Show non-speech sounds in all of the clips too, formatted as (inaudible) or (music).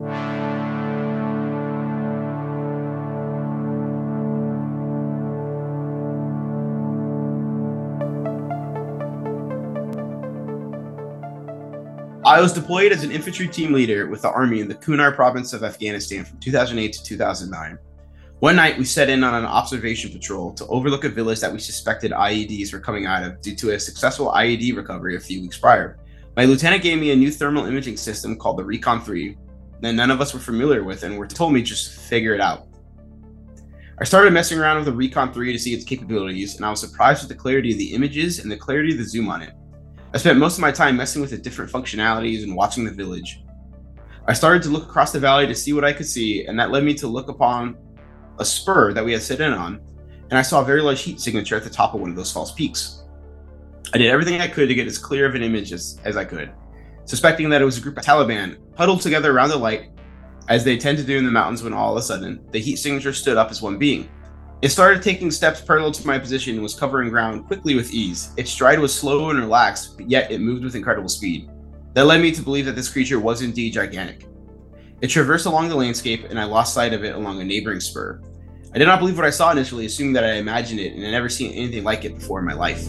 I was deployed as an infantry team leader with the army in the Kunar province of Afghanistan from 2008 to 2009. One night, we set in on an observation patrol to overlook a village that we suspected IEDs were coming out of due to a successful IED recovery a few weeks prior. My lieutenant gave me a new thermal imaging system called the Recon 3 that none of us were familiar with and were told me just figure it out. I started messing around with the Recon 3 to see its capabilities, and I was surprised with the clarity of the images and the clarity of the zoom on it. I spent most of my time messing with the different functionalities and watching the village. I started to look across the valley to see what I could see, and that led me to look upon a spur that we had set in on, and I saw a very large heat signature at the top of one of those false peaks. I did everything I could to get as clear of an image as, as I could, suspecting that it was a group of Taliban huddled together around the light, as they tend to do in the mountains when all of a sudden the heat signature stood up as one being. It started taking steps parallel to my position and was covering ground quickly with ease. Its stride was slow and relaxed, but yet it moved with incredible speed. That led me to believe that this creature was indeed gigantic. It traversed along the landscape, and I lost sight of it along a neighboring spur. I did not believe what I saw initially, assuming that I imagined it and had never seen anything like it before in my life.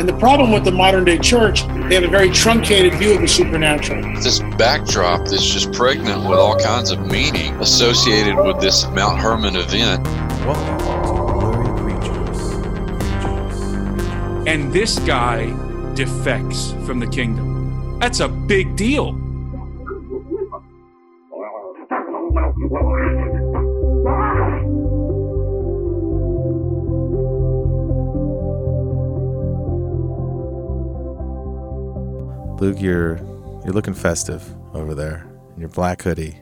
And the problem with the modern day church, they have a very truncated view of the supernatural. This backdrop that's just pregnant with all kinds of meaning associated with this Mount Hermon event. Welcome to Blurry Creatures. And this guy defects from the kingdom. That's a big deal. Luke, you're you're looking festive over there in your black hoodie.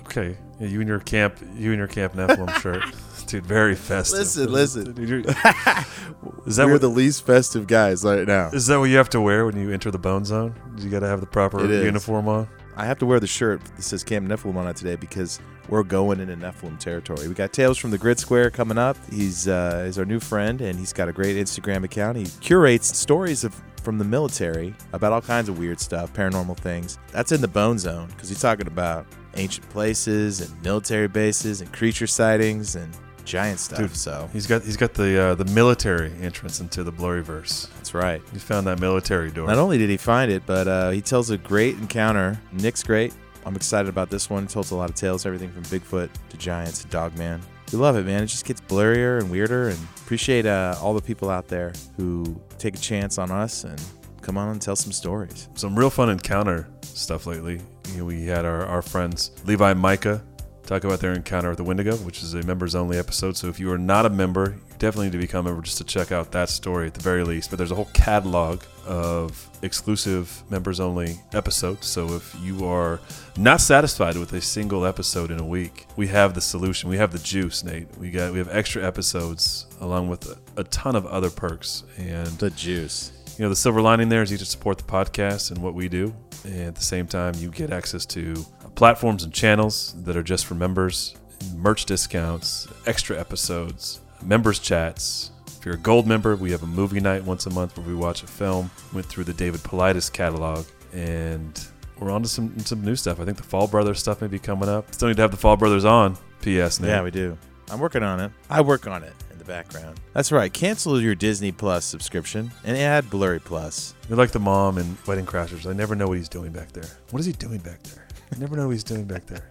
Okay, yeah, you and your camp, you and your camp Nephilim (laughs) shirt, dude. Very festive. Listen, listen. Dude, you're- (laughs) is that We're what the least festive guys right now. is that what you have to wear when you enter the bone zone? You got to have the proper It is. uniform on. I have to wear the shirt that says Camp Nephilim on it today because we're going into Nephilim territory. We got Tales from the Grid Square coming up. He's uh, he's our new friend, and he's got a great Instagram account. He curates stories of from the military about all kinds of weird stuff, paranormal things. That's in the Bone Zone because he's talking about ancient places and military bases and creature sightings and giant stuff. Dude, so He's got he's got the uh, the military entrance into the Blurryverse. that's right. He found that military door. Not only did he find it, but uh, he tells a great encounter. Nick's great. I'm excited about this one. He tells a lot of tales, everything from Bigfoot to giants to Dogman. We love it, man. It just gets blurrier and weirder. And appreciate uh, all the people out there who take a chance on us and come on and tell some stories. some real fun encounter stuff lately. You know, we had our, our friends Levi and Micah talk about their encounter with the Wendigo, which is a members only episode. So if you are not a member, definitely need to become a member just to check out that story at the very least. But there's a whole catalog of exclusive members only episodes. So if you are not satisfied with a single episode in a week, we have the solution. We have the juice, Nate. We got we have extra episodes along with a, a ton of other perks and The juice. you know the silver lining there is you just support the podcast and what we do and at the same time you get access to platforms and channels that are just for members merch discounts extra episodes members chats if you're a gold member we have a movie night once a month where we watch a film went through the david paulides catalog and we're on to some, some new stuff i think the fall brothers stuff may be coming up still need to have the fall brothers on ps Nate. Yeah, we do. I'm working on it. I work on it in the background. That's right. Cancel your Disney Plus subscription and add Blurry Plus. You're like the mom in Wedding Crashers. I never know what he's doing back there. What is he doing back there? I never know what he's doing back there.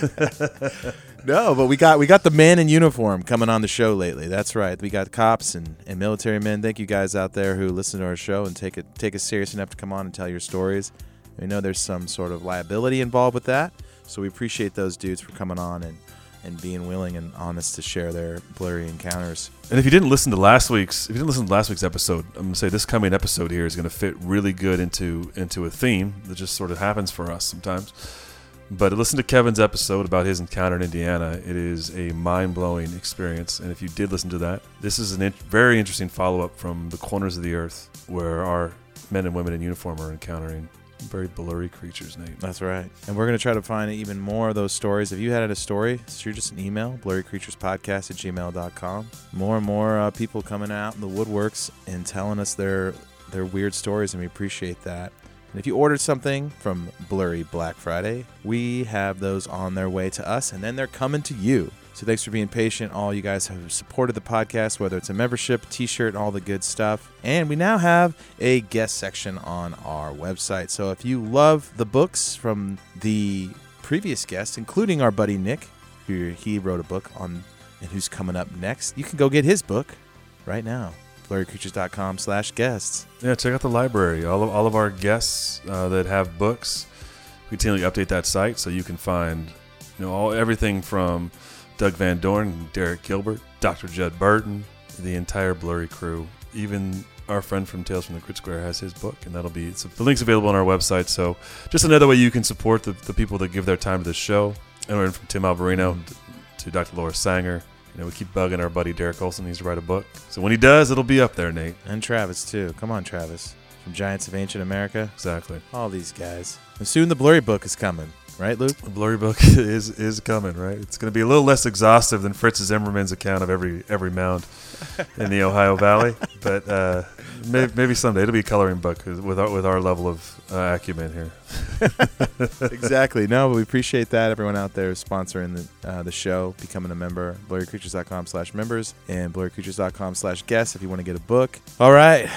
(laughs) No, but we got we got the man in uniform coming on the show lately. That's right. We got cops and, and military men. Thank you guys out there who listen to our show and take it take us serious enough to come on and tell your stories. We know there's some sort of liability involved with that, so we appreciate those dudes for coming on and and being willing and honest to share their blurry encounters. And if you didn't listen to last week's, if you didn't listen to last week's episode, I'm gonna say this coming episode here is gonna fit really good into into a theme that just sort of happens for us sometimes. But listen to Kevin's episode about his encounter in Indiana. It is a mind blowing experience. And if you did listen to that, this is a in- very interesting follow up from the corners of the earth where our men and women in uniform are encountering very blurry creatures, Nate. That's right. And we're going to try to find even more of those stories. If you had a story, shoot us an email, blurrycreaturespodcast at gmail.com. More and more uh, people coming out in the woodworks and telling us their, their weird stories, and we appreciate that. And if you ordered something from Blurry Black Friday, we have those on their way to us, and then they're coming to you. So thanks for being patient, all you guys have supported the podcast, whether it's a membership, t-shirt, all the good stuff. And we now have a guest section on our website. So if you love the books from the previous guests, including our buddy Nick, who he wrote a book on and who's coming up next, you can go get his book right now. blurrycreatures.com slash guests. Yeah, check out the library. All of, all of our guests uh, that have books, we continually update that site so you can find you know all everything from Doug Van Dorn, Derek Gilbert, Dr. Judd Burton, the entire Blurry crew. Even our friend from Tales from the Grid Square has his book, and that'll be the link's available on our website. So just another way you can support the, the people that give their time to this show. And we're from Tim Alberino to Dr. Laura Sanger. You know, we keep bugging our buddy Derek Olson. He needs to write a book. So when he does, it'll be up there, Nate. And Travis, too. Come on, Travis. From Giants of Ancient America. Exactly. All these guys. And soon the Blurry book is coming. Right, Luke? The Blurry book (laughs) is is coming, right? It's going to be a little less exhaustive than Fritz Zimmerman's account of every every mound in the Ohio Valley, (laughs) but uh, (laughs) maybe, maybe someday it'll be a coloring book with our, with our level of uh, acumen here. (laughs) exactly. No, but we appreciate that. Everyone out there is sponsoring the uh, the show, becoming a member. BlurryCreatures.com slash members and BlurryCreatures.com slash guests if you want to get a book. All right.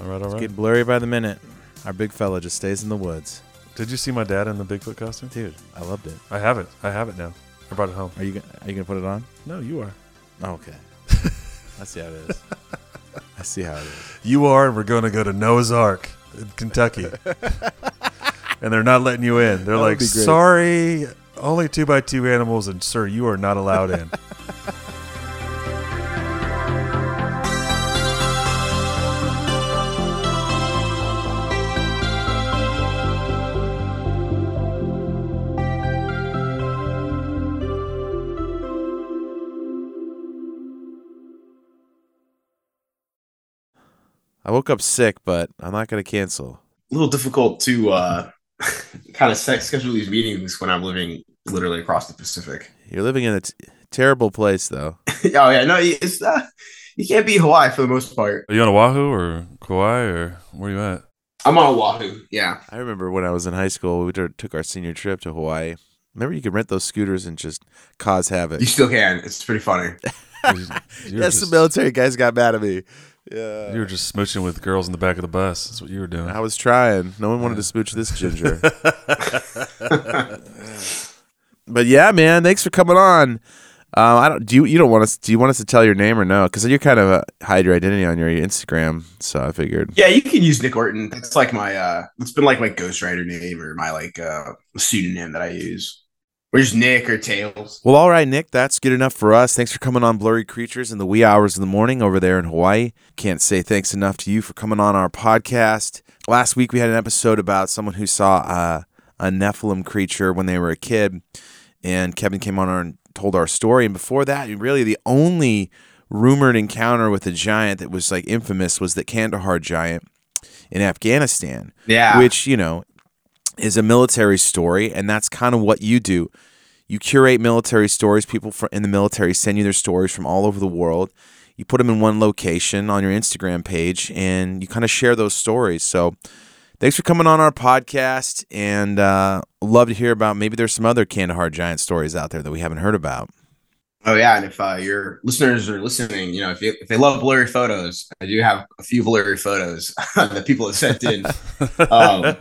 All right, all right. getting blurry by the minute. Our big fella just stays in the woods. Did you see my dad in the Bigfoot costume? Dude, I loved it. I have it. I have it now. I brought it home. Are you gonna, are you gonna put it on? No, you are. Oh, okay. (laughs) I see how it is. I see how it is. You are, and we're going to go to Noah's Ark in Kentucky. and they're not letting you in. They're That would like, be great. sorry, only two by two animals, and sir, you are not allowed in. (laughs) woke up sick, but I'm not gonna cancel. A little difficult to uh, (laughs) kind of set, schedule these meetings when I'm living literally across the Pacific. You're living in a t- terrible place, though. (laughs) oh yeah, no, it's uh, you can't be Hawaii for the most part. Are you on Oahu or Kauai or where are you at? I'm on Oahu. Yeah, I remember when I was in high school, we t- took our senior trip to Hawaii. Remember, you could rent those scooters and just cause havoc. you still can. It's pretty funny. You're (laughs) yes, just- the military guys got mad at me. Yeah, You were just smooching with girls in the back of the bus. That's what you were doing. I was trying. No one wanted to smooch this ginger. (laughs) but yeah, man, thanks for coming on. Um, I don't. Do you? You don't want us? Do you want us to tell your name or no? Because you're kind of uh, hide your identity on your Instagram. So I figured. Yeah, you can use Nick Orton. That's like my uh it's been like my ghostwriter name or my like uh pseudonym that I use. Or just Nick or Tails. Well, all right, Nick, that's good enough for us. Thanks for coming on Blurry Creatures in the wee hours of the morning over there in Hawaii. Can't say thanks enough to you for coming on our podcast. Last week we had an episode about someone who saw uh, a Nephilim creature when they were a kid, and Kevin came on and told our story. And before that, really the only rumored encounter with a giant that was like infamous was the Kandahar giant in Afghanistan Yeah. which you know is a military story and that's kind of what you do. You curate military stories. People in the military send you their stories from all over the world. You put them in one location on your instagram page and you kind of share those stories. So thanks for coming on our podcast and uh, love to hear about maybe there's some other kandahar giant stories out there that we haven't heard about Oh yeah, and if uh, your listeners are listening, you know if, you, if they love blurry photos, I do have a few blurry photos (laughs) that people have sent in. um, (laughs)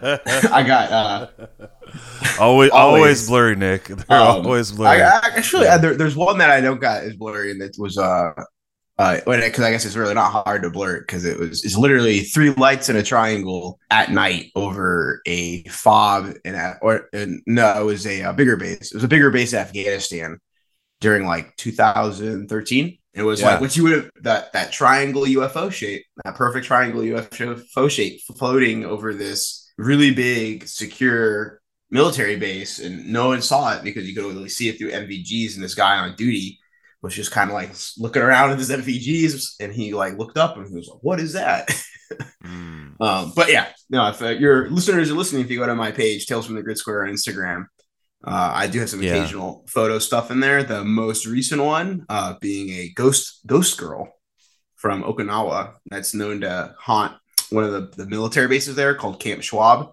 I got uh, always, always, Always. blurry, Nick. (laughs) They're Um, always blurry. I, I actually uh, there, there's one that I don't got is blurry, and it was uh, uh, because I guess it's really not hard to blur it because it was it's literally three lights in a triangle at night over a fob and a, or and, no, it was a, uh bigger base. It was a bigger base in Afghanistan, during like 2013. It was Yeah. like what you would have that that triangle UFO shape, that perfect triangle UFO shape floating over this really big, secure military base, and no one saw it because you could only see it through NVGs. And this guy on duty was just kind of like looking around at his NVGs, and he like looked up and he was like, "What is that?" (laughs) Um, but yeah, no, if uh, your listeners are listening, if you go to my page, Tales from the Grid Square on Instagram, uh, I do have some Yeah. occasional photo stuff in there. The most recent one uh, being a ghost ghost girl from Okinawa that's known to haunt one of the, the military bases there called Camp Schwab.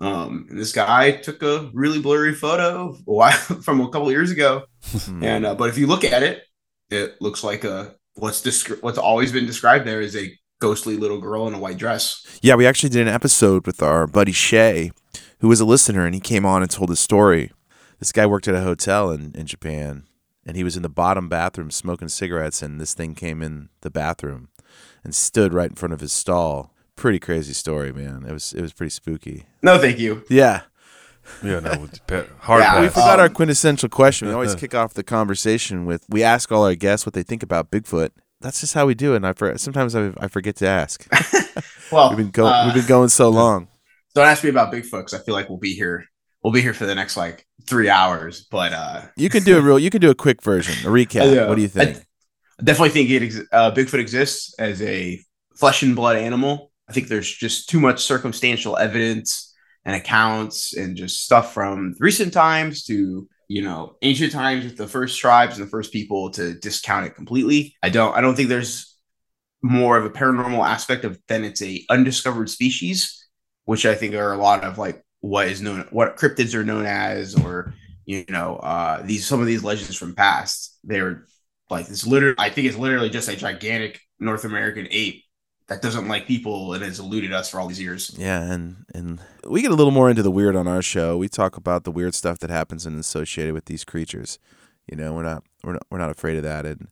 Um, and this guy took a really blurry photo a while, (laughs) from a couple years ago. and uh, but if you look at it, it looks like a what's descri- what's always been described there is a ghostly little girl in a white dress. Yeah, we actually did an episode with our buddy Shay, who was a listener, and he came on and told his story. This guy worked at a hotel in, in Japan, and he was in the bottom bathroom smoking cigarettes, and this thing came in the bathroom and stood right in front of his stall. Pretty crazy story, man. It was it was pretty spooky. No, thank you. Yeah. Yeah, no, (laughs) hard Yeah, We pass. forgot our Um, quintessential question. We always (laughs) kick off the conversation with we ask all our guests what they think about Bigfoot. That's just how we do it. And I for, sometimes I, I forget to ask. (laughs) Well, we've been going uh, we've been going so long. Don't ask me about Bigfoot because I feel like we'll be here. We'll be here for the next like three hours. But uh, You can do a real you can do a quick version, a recap. (laughs) Yeah. What do you think? I definitely think it ex- uh, Bigfoot exists as a flesh and blood animal. I think there's just too much circumstantial evidence and accounts and just stuff from recent times to you know ancient times with the first tribes and the first people to discount it completely. I don't. I don't think there's more of a paranormal aspect of than it's a undiscovered species, which I think are a lot of like what is known what cryptids are known as or you know uh these some of these legends from past they're like this literally i think it's literally just a gigantic north american ape that doesn't like people and has eluded us for all these years Yeah, and and we get a little more into the weird on our show. We talk about the weird stuff that happens and associated with these creatures. You know, we're not we're not we're not afraid of that. And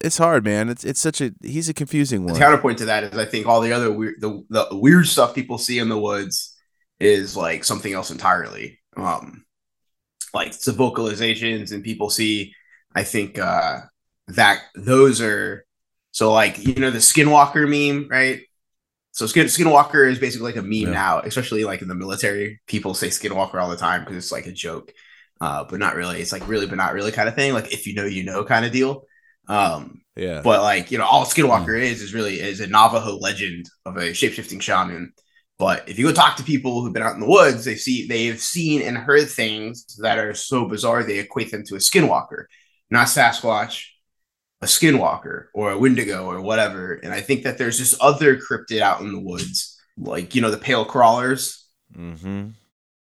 it's hard, man. It's it's such a he's a confusing the one. counterpoint to that is i think all the other weird the, the weird stuff people see in the woods is like something else entirely. Um like the vocalizations and people see i think uh that those are so like you know the skinwalker meme right? So skin skinwalker is basically like a meme Yeah. now especially like in the military. People say skinwalker all the time because it's like a joke. Uh but not really. It's like really but not really kind of thing. Like if you know you know kind of deal. Um Yeah. but like you know, all Skinwalker is is really is a Navajo legend of a shapeshifting shaman. But if you go talk to people who've been out in the woods, they see they've seen and heard things that are so bizarre they equate them to a Skinwalker, not Sasquatch, a Skinwalker or a Wendigo or whatever. And I think that there's this other cryptid out in the woods, like you know the pale crawlers. mm-hmm.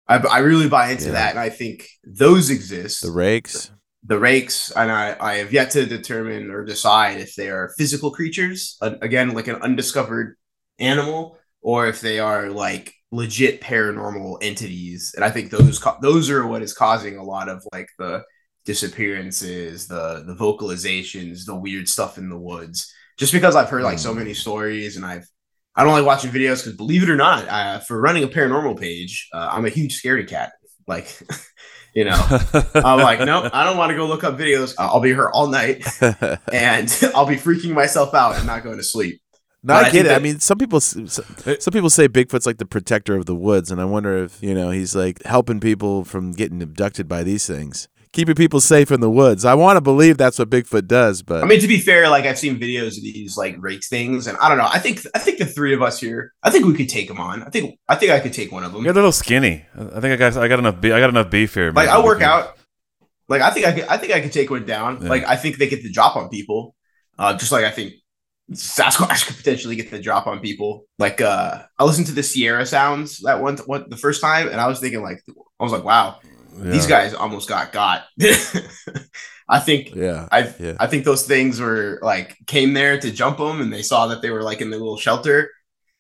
I, I really buy into Yeah. that, and I think those exist The rakes. the rakes and I, I have yet to determine or decide if they are physical creatures uh, again like an undiscovered animal or if they are like legit paranormal entities and i think those those are what is causing a lot of like the disappearances the the vocalizations the weird stuff in the woods just because i've heard like so many stories and i've i don't like watching videos because believe it or not uh, for running a paranormal page uh, i'm a huge scaredy cat like (laughs) you know I'm (laughs) like, nope, I don't want to go look up videos. I'll be here all night (laughs) and I'll be freaking myself out and not going to sleep. No, But I I get think it. I mean, some people s- s- some people say Bigfoot's like the protector of the woods, and I wonder if you know he's like helping people from getting abducted by these things, keeping people safe in the woods. I want to believe that's what Bigfoot does, but I mean, to be fair, like I've seen videos of these like rakes things, and I don't know. I think I think the three of us here, I think we could take them on. I think I think I could take one of them. You're a little skinny. I think I got I got enough. Be- I got enough beef here. Like. I work out. Like I think I could I think I could take one down. Yeah. Like I think they get the drop on people. Uh, just like I think Sasquatch (laughs) could potentially get the drop on people. Like uh I listened to the Sierra sounds that one one the first time and I was thinking like I was like, wow, these guys almost got got. (laughs) I think yeah, I yeah. I think those things were like came there to jump them and they saw that they were like in the little shelter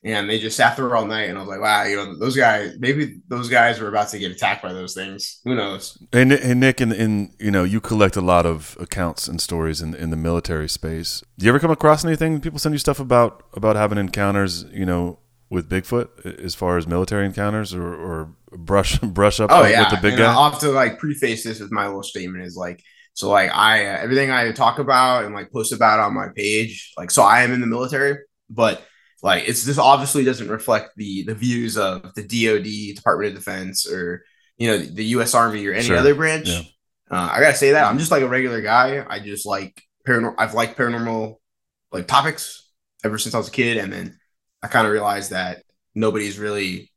and they just sat there all night and I was like, wow, you know, those guys maybe those guys were about to get attacked by those things. Who knows? And, hey Nick, in, in you know, you collect a lot of accounts and stories in in the military space. Do you ever come across anything? People send you stuff about about having encounters, you know, with Bigfoot, as far as military encounters, or, or brush (laughs) brush up Oh with yeah, the big and guy. I'll have to like preface this with my little statement is like So like I uh, everything I talk about and like post about on my page, like so I am in the military, but like it's this obviously doesn't reflect the the views of the DoD, Department of Defense, or you know the U.S. Army or any Sure. other branch. Yeah. Uh, I gotta say that I'm just like a regular guy. I just like paranormal. I've liked paranormal like topics ever since I was a kid, and then I kind of realized that nobody's really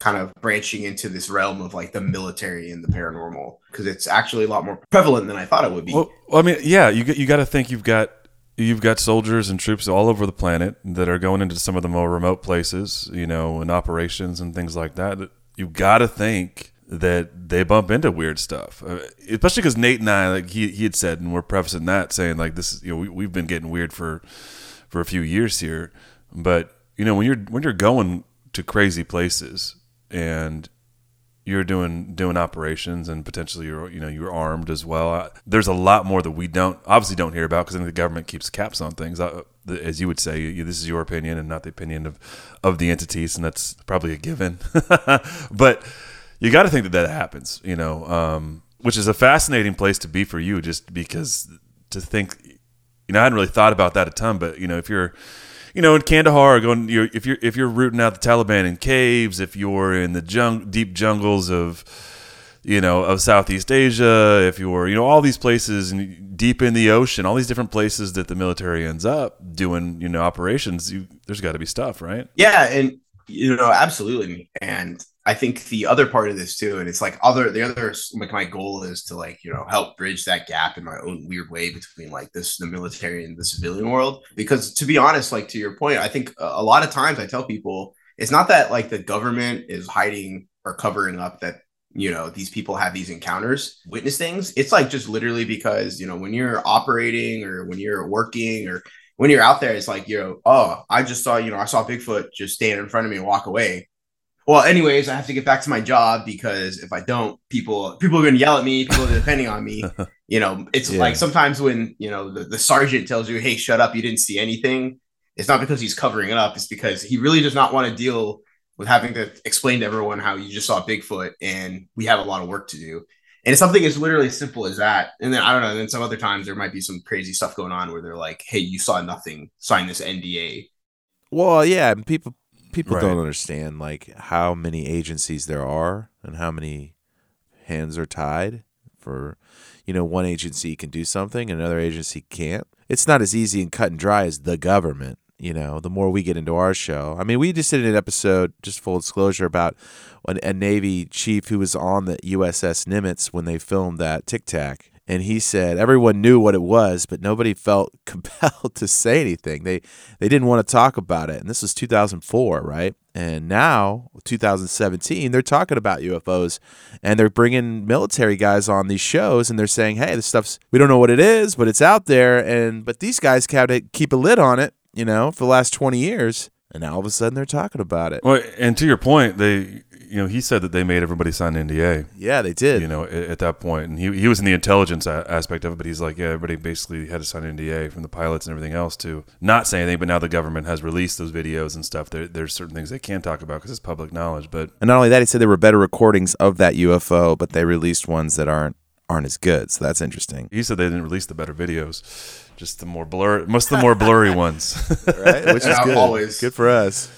kind of branching into this realm of like the military and the paranormal because it's actually a lot more prevalent than I thought it would be. Well, well, I mean, yeah, you got- you got to think you've got you've got soldiers and troops all over the planet that are going into some of the more remote places, you know, and operations and things like that. You've got to think that they bump into weird stuff, uh, especially because Nate and I, like he he had said, and we're prefacing that saying like this is you know we, we've been getting weird for for a few years here, but you know when you're when you're going to crazy places and you're doing doing operations and potentially you're you know you're armed as well. Uh, there's a lot more that we don't obviously don't hear about because I the government keeps caps on things. The- as you would say, you, this is your opinion and not the opinion of of the entities, and that's probably a given. (laughs) but you got to think that that happens, you know, um, which is a fascinating place to be for you, just because to think, you know, I hadn't really thought about that a ton, but you know, if you're you know, in Kandahar, going you're, if you're if you're rooting out the Taliban in caves, if you're in the jung, deep jungles of, you know, of Southeast Asia, if you're you know all these places and deep in the ocean, all these different places that the military ends up doing, you know, operations, you, there's got to be stuff, right? Yeah, and you know, absolutely. And I think the other part of this too, and it's like other the other like my goal is to like you know help bridge that gap in my own weird way between like this the military and the civilian world. Because to be honest, like to your point, I think a lot of times I tell people it's not that like the government is hiding or covering up that you know these people have these encounters witness things it's like just literally because you know when you're operating or when you're working or when you're out there it's like you know oh i just saw you know i saw bigfoot just stand in front of me and walk away well anyways i have to get back to my job because if i don't people people are going to yell at me people are depending on me (laughs) you know it's Yeah. like sometimes when you know the, the sergeant tells you hey shut up you didn't see anything it's not because he's covering it up it's because he really does not want to deal with having to explain to everyone how you just saw Bigfoot and we have a lot of work to do. And it's something as literally simple as that. And then I don't know, then some other times there might be some crazy stuff going on where they're like, hey, you saw nothing, sign this NDA. Well, yeah, and people people Right. don't understand like how many agencies there are and how many hands are tied for you know one agency can do something and another agency can't. It's not as easy and cut and dry as the government. You know, the more we get into our show. I mean, we just did an episode, just full disclosure, about an, a Navy chief who was on the USS Nimitz when they filmed that Tic Tac. And he said everyone knew what it was, but nobody felt (laughs) compelled to say anything. They they didn't want to talk about it. And this was 2004, right? And now, 2017, they're talking about UFOs and they're bringing military guys on these shows and they're saying, "Hey, this stuff's we don't know what it is, but it's out there." And but these guys have to keep a lid on it, you know, for the last 20 years. And now all of a sudden they're talking about it. Well, and to your point, they, you know, he said that they made everybody sign an NDA. Yeah, they did. You know, at, at that point, and he he was in the intelligence a- aspect of it, but he's like, yeah, everybody basically had to sign an NDA from the pilots and everything else to not say anything. But now the government has released those videos and stuff. There, there's certain things they can't talk about because it's public knowledge. But And not only that, he said there were better recordings of that UFO, but they released ones that aren't aren't as good. So that's interesting. he said they didn't release the better videos, just the more blur, most of the more blurry (laughs) ones. Right? Which is Yeah, good. always. Good for us.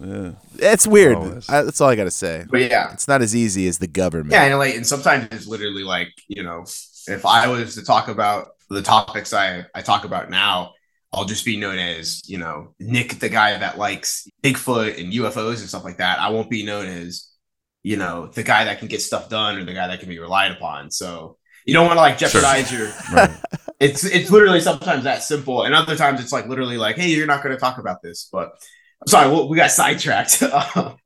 Yeah. It's weird. Always. I, that's all I got to say. But yeah. It's not as easy as the government. Yeah, and like and sometimes it's literally like, you know, if I was to talk about the topics I, I talk about now, I'll just be known as, you know, Nick, the guy that likes Bigfoot and UFOs and stuff like that. I won't be known as, you know, the guy that can get stuff done or the guy that can be relied upon. So you don't want to like jeopardize your (laughs) Right. it's it's literally sometimes that simple. And other times it's like literally like, hey, you're not gonna talk about this. But I'm sorry, well, we got sidetracked. (laughs) Um,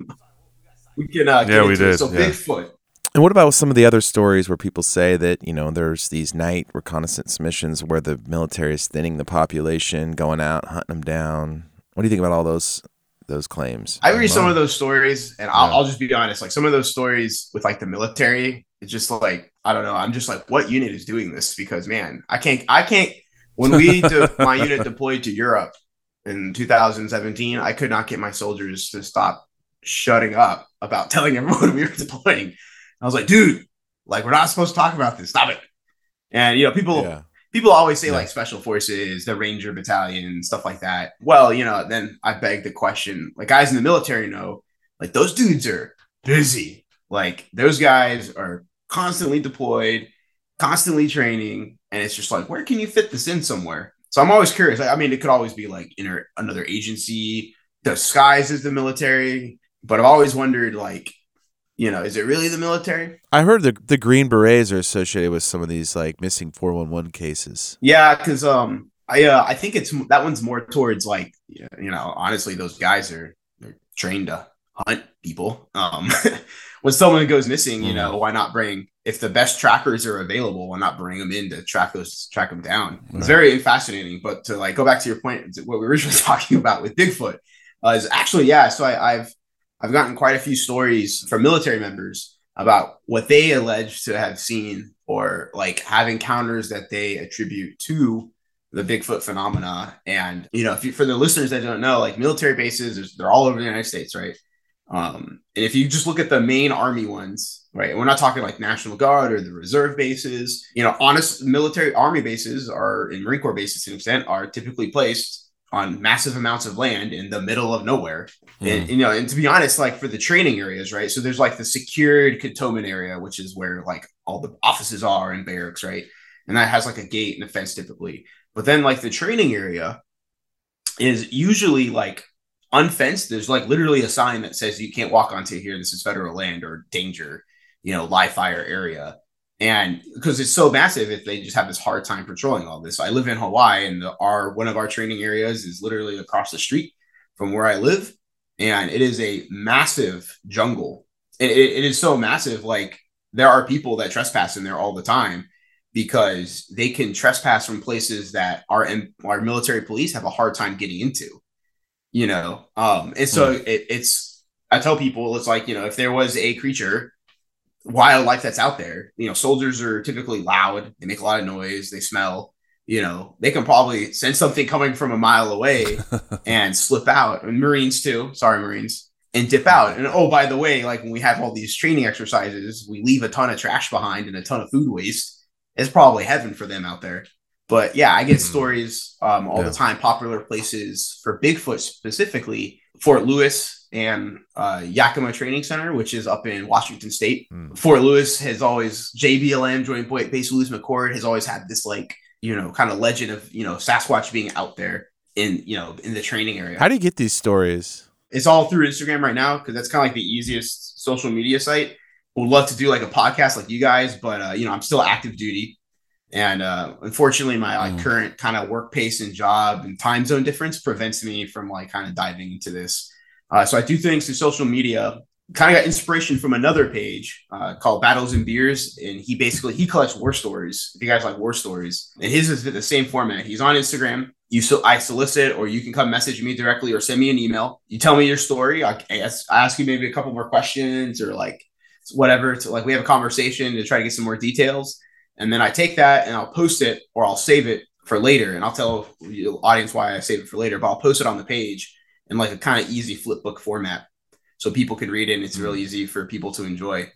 we can uh, get Yeah, we into it. did, So yeah. Bigfoot. And what about some of the other stories where people say that, you know, there's these night reconnaissance missions where the military is thinning the population, going out, hunting them down? What do you think about all those those claims? I read some of those stories, and I'll, Yeah. I'll just be honest. Like some of those stories with like the military, it's just like I don't know. I'm just like, what unit is doing this? Because man, I can't. I can't. When we (laughs) de- my unit deployed to Europe in 2017, I could not get my soldiers to stop shutting up about (laughs) telling everyone we were deploying. I was like, dude, like we're not supposed to talk about this. Stop it. And you know, people Yeah. people always say Yeah. like special forces, the Ranger Battalion, stuff like that. Well, you know, then I beg the question, like guys in the military know, like those dudes are busy. Like those guys are constantly deployed, constantly training, and it's just like, where can you fit this in somewhere? So I'm always curious. I mean, it could always be like in another agency disguised as the military, but I've always wondered, like, you know, is it really the military? I heard the the Green Berets are associated with some of these like missing 411 cases. Yeah, because um, I uh, I think it's that one's more towards like you know, honestly, those guys are they're trained to hunt people. Um, (laughs) when someone goes missing, you know, why not bring if the best trackers are available, why not bring them in to track those track them down? It's very fascinating. But to like go back to your point, what we were (laughs) originally talking about with Bigfoot uh, is actually yeah. So I, I've I've gotten quite a few stories from military members about what they allege to have seen or like have encounters that they attribute to the Bigfoot phenomena. And you know, if you, for the listeners that don't know, like military bases, they're all over the United States, right? Um, and if you just look at the main army ones, right, and we're not talking like National Guard or the reserve bases, you know, honest military army bases are and Marine Corps bases to an extent are typically placed on massive amounts of land in the middle of nowhere. Hmm. And you know, and to be honest, like for the training areas, right? So there's like the secured cantonment area, which is where like all the offices are and barracks, right? And that has like a gate and a fence typically. But then like the training area is usually like unfenced. There's like literally a sign that says you can't walk onto here. This is federal land or danger, you know, live fire area. And because it's so massive, if they just have this hard time patrolling all this. I live in Hawaii, and the, our one of our training areas is literally across the street from where I live, and it is a massive jungle. It, it- it is so massive, like there are people that trespass in there all the time because they can trespass from places that our our military police have a hard time getting into you know um and so it, it's i tell people it's like you know if there was a creature wildlife that's out there. You know soldiers are typically loud. They make a lot of noise. They smell you know they can probably sense something coming from a mile away (laughs) and slip out. And marines too. Sorry marines. And dip out. And oh by the way like when we have all these training exercises we leave a ton of trash behind and a ton of food waste. It's probably heaven for them out there. But yeah i get stories um, all Yeah. the time popular places for bigfoot specifically fort lewis and uh, yakima training center which is up in washington state fort lewis has always jblm joint base lewis mcchord has always had this like you know kind of legend of you know sasquatch being out there in you know in the training area How do you get these stories? it's all through Instagram right now because that's kind of like the easiest social media site. Would love to do like a podcast like you guys, but uh, you know I'm still active duty, and uh, unfortunately my like current kind of work pace and job and time zone difference prevents me from like kind of diving into this. Uh, so I do things through social media. Kind of got inspiration from another page uh, called Battles and Beers, and he basically he collects war stories. If you guys like war stories, and his is the same format. He's on Instagram. You so I solicit, or you can come message me directly, or send me an email. You tell me your story. I, I ask, you maybe a couple more questions, or like whatever. To like we have a conversation to try to get some more details, and then I take that and I'll post it, or I'll save it for later, and I'll tell the audience why I save it for later. But I'll post it on the page in like a kind of easy flip book format so people can read it and it's real easy for people to enjoy.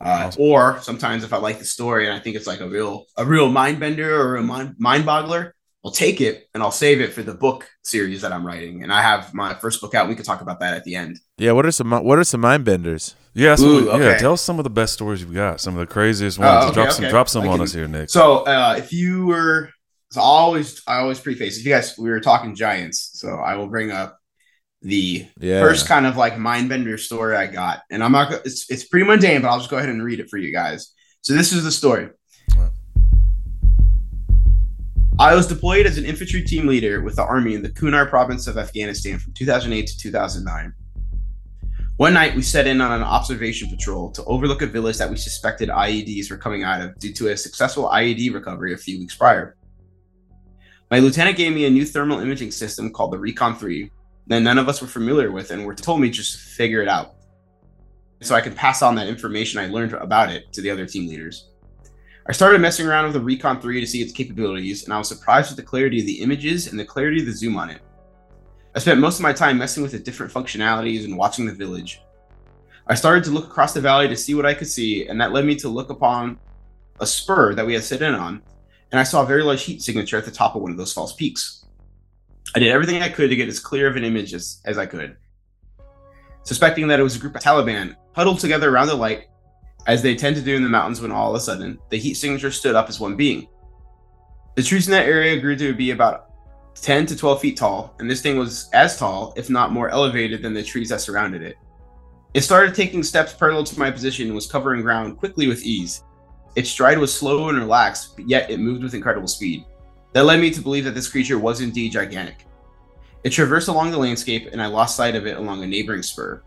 Uh, Or sometimes if I like the story and I think it's like a real a real mind bender or a mind, mind boggler, I'll take it and I'll save it for the book series that I'm writing. And I have my first book out. We could talk about that at the end. Yeah, what are some what are some mind benders? Yeah, Ooh, yeah. Tell us some of the best stories you've got. Some of the craziest ones. okay, drop some, drop some I on can- us here, Nick. So uh, if you were, so I always I always preface if you guys we were talking giants, so I will bring up the Yeah. first kind of like mind bender story I got, and I'm not gonna- it's it's pretty mundane, but I'll just go ahead and read it for you guys. So this is the story. I was deployed as an infantry team leader with the army in the Kunar province of Afghanistan from 2008 to 2009. One night, we set in on an observation patrol to overlook a village that we suspected IEDs were coming out of due to a successful IED recovery a few weeks prior. My lieutenant gave me a new thermal imaging system called the Recon 3 that none of us were familiar with and were told me just figure it out. So I could pass on that information I learned about it to the other team leaders. I started messing around with the Recon 3 to see its capabilities, and I was surprised with the clarity of the images and the clarity of the zoom on it. I spent most of my time messing with the different functionalities and watching the village. I started to look across the valley to see what I could see, and that led me to look upon a spur that we had set in on, and I saw a very large heat signature at the top of one of those false peaks. I did everything I could to get as clear of an image as, as I could. Suspecting that it was a group of Taliban huddled together around the light, as they tend to do in the mountains when all of a sudden the heat signature stood up as one being. The trees in that area grew to be about 10 to 12 feet tall, and this thing was as tall, if not more elevated, than the trees that surrounded it. It started taking steps parallel to my position and was covering ground quickly with ease. Its stride was slow and relaxed, but yet it moved with incredible speed. That led me to believe that this creature was indeed gigantic. It traversed along the landscape, and I lost sight of it along a neighboring spur.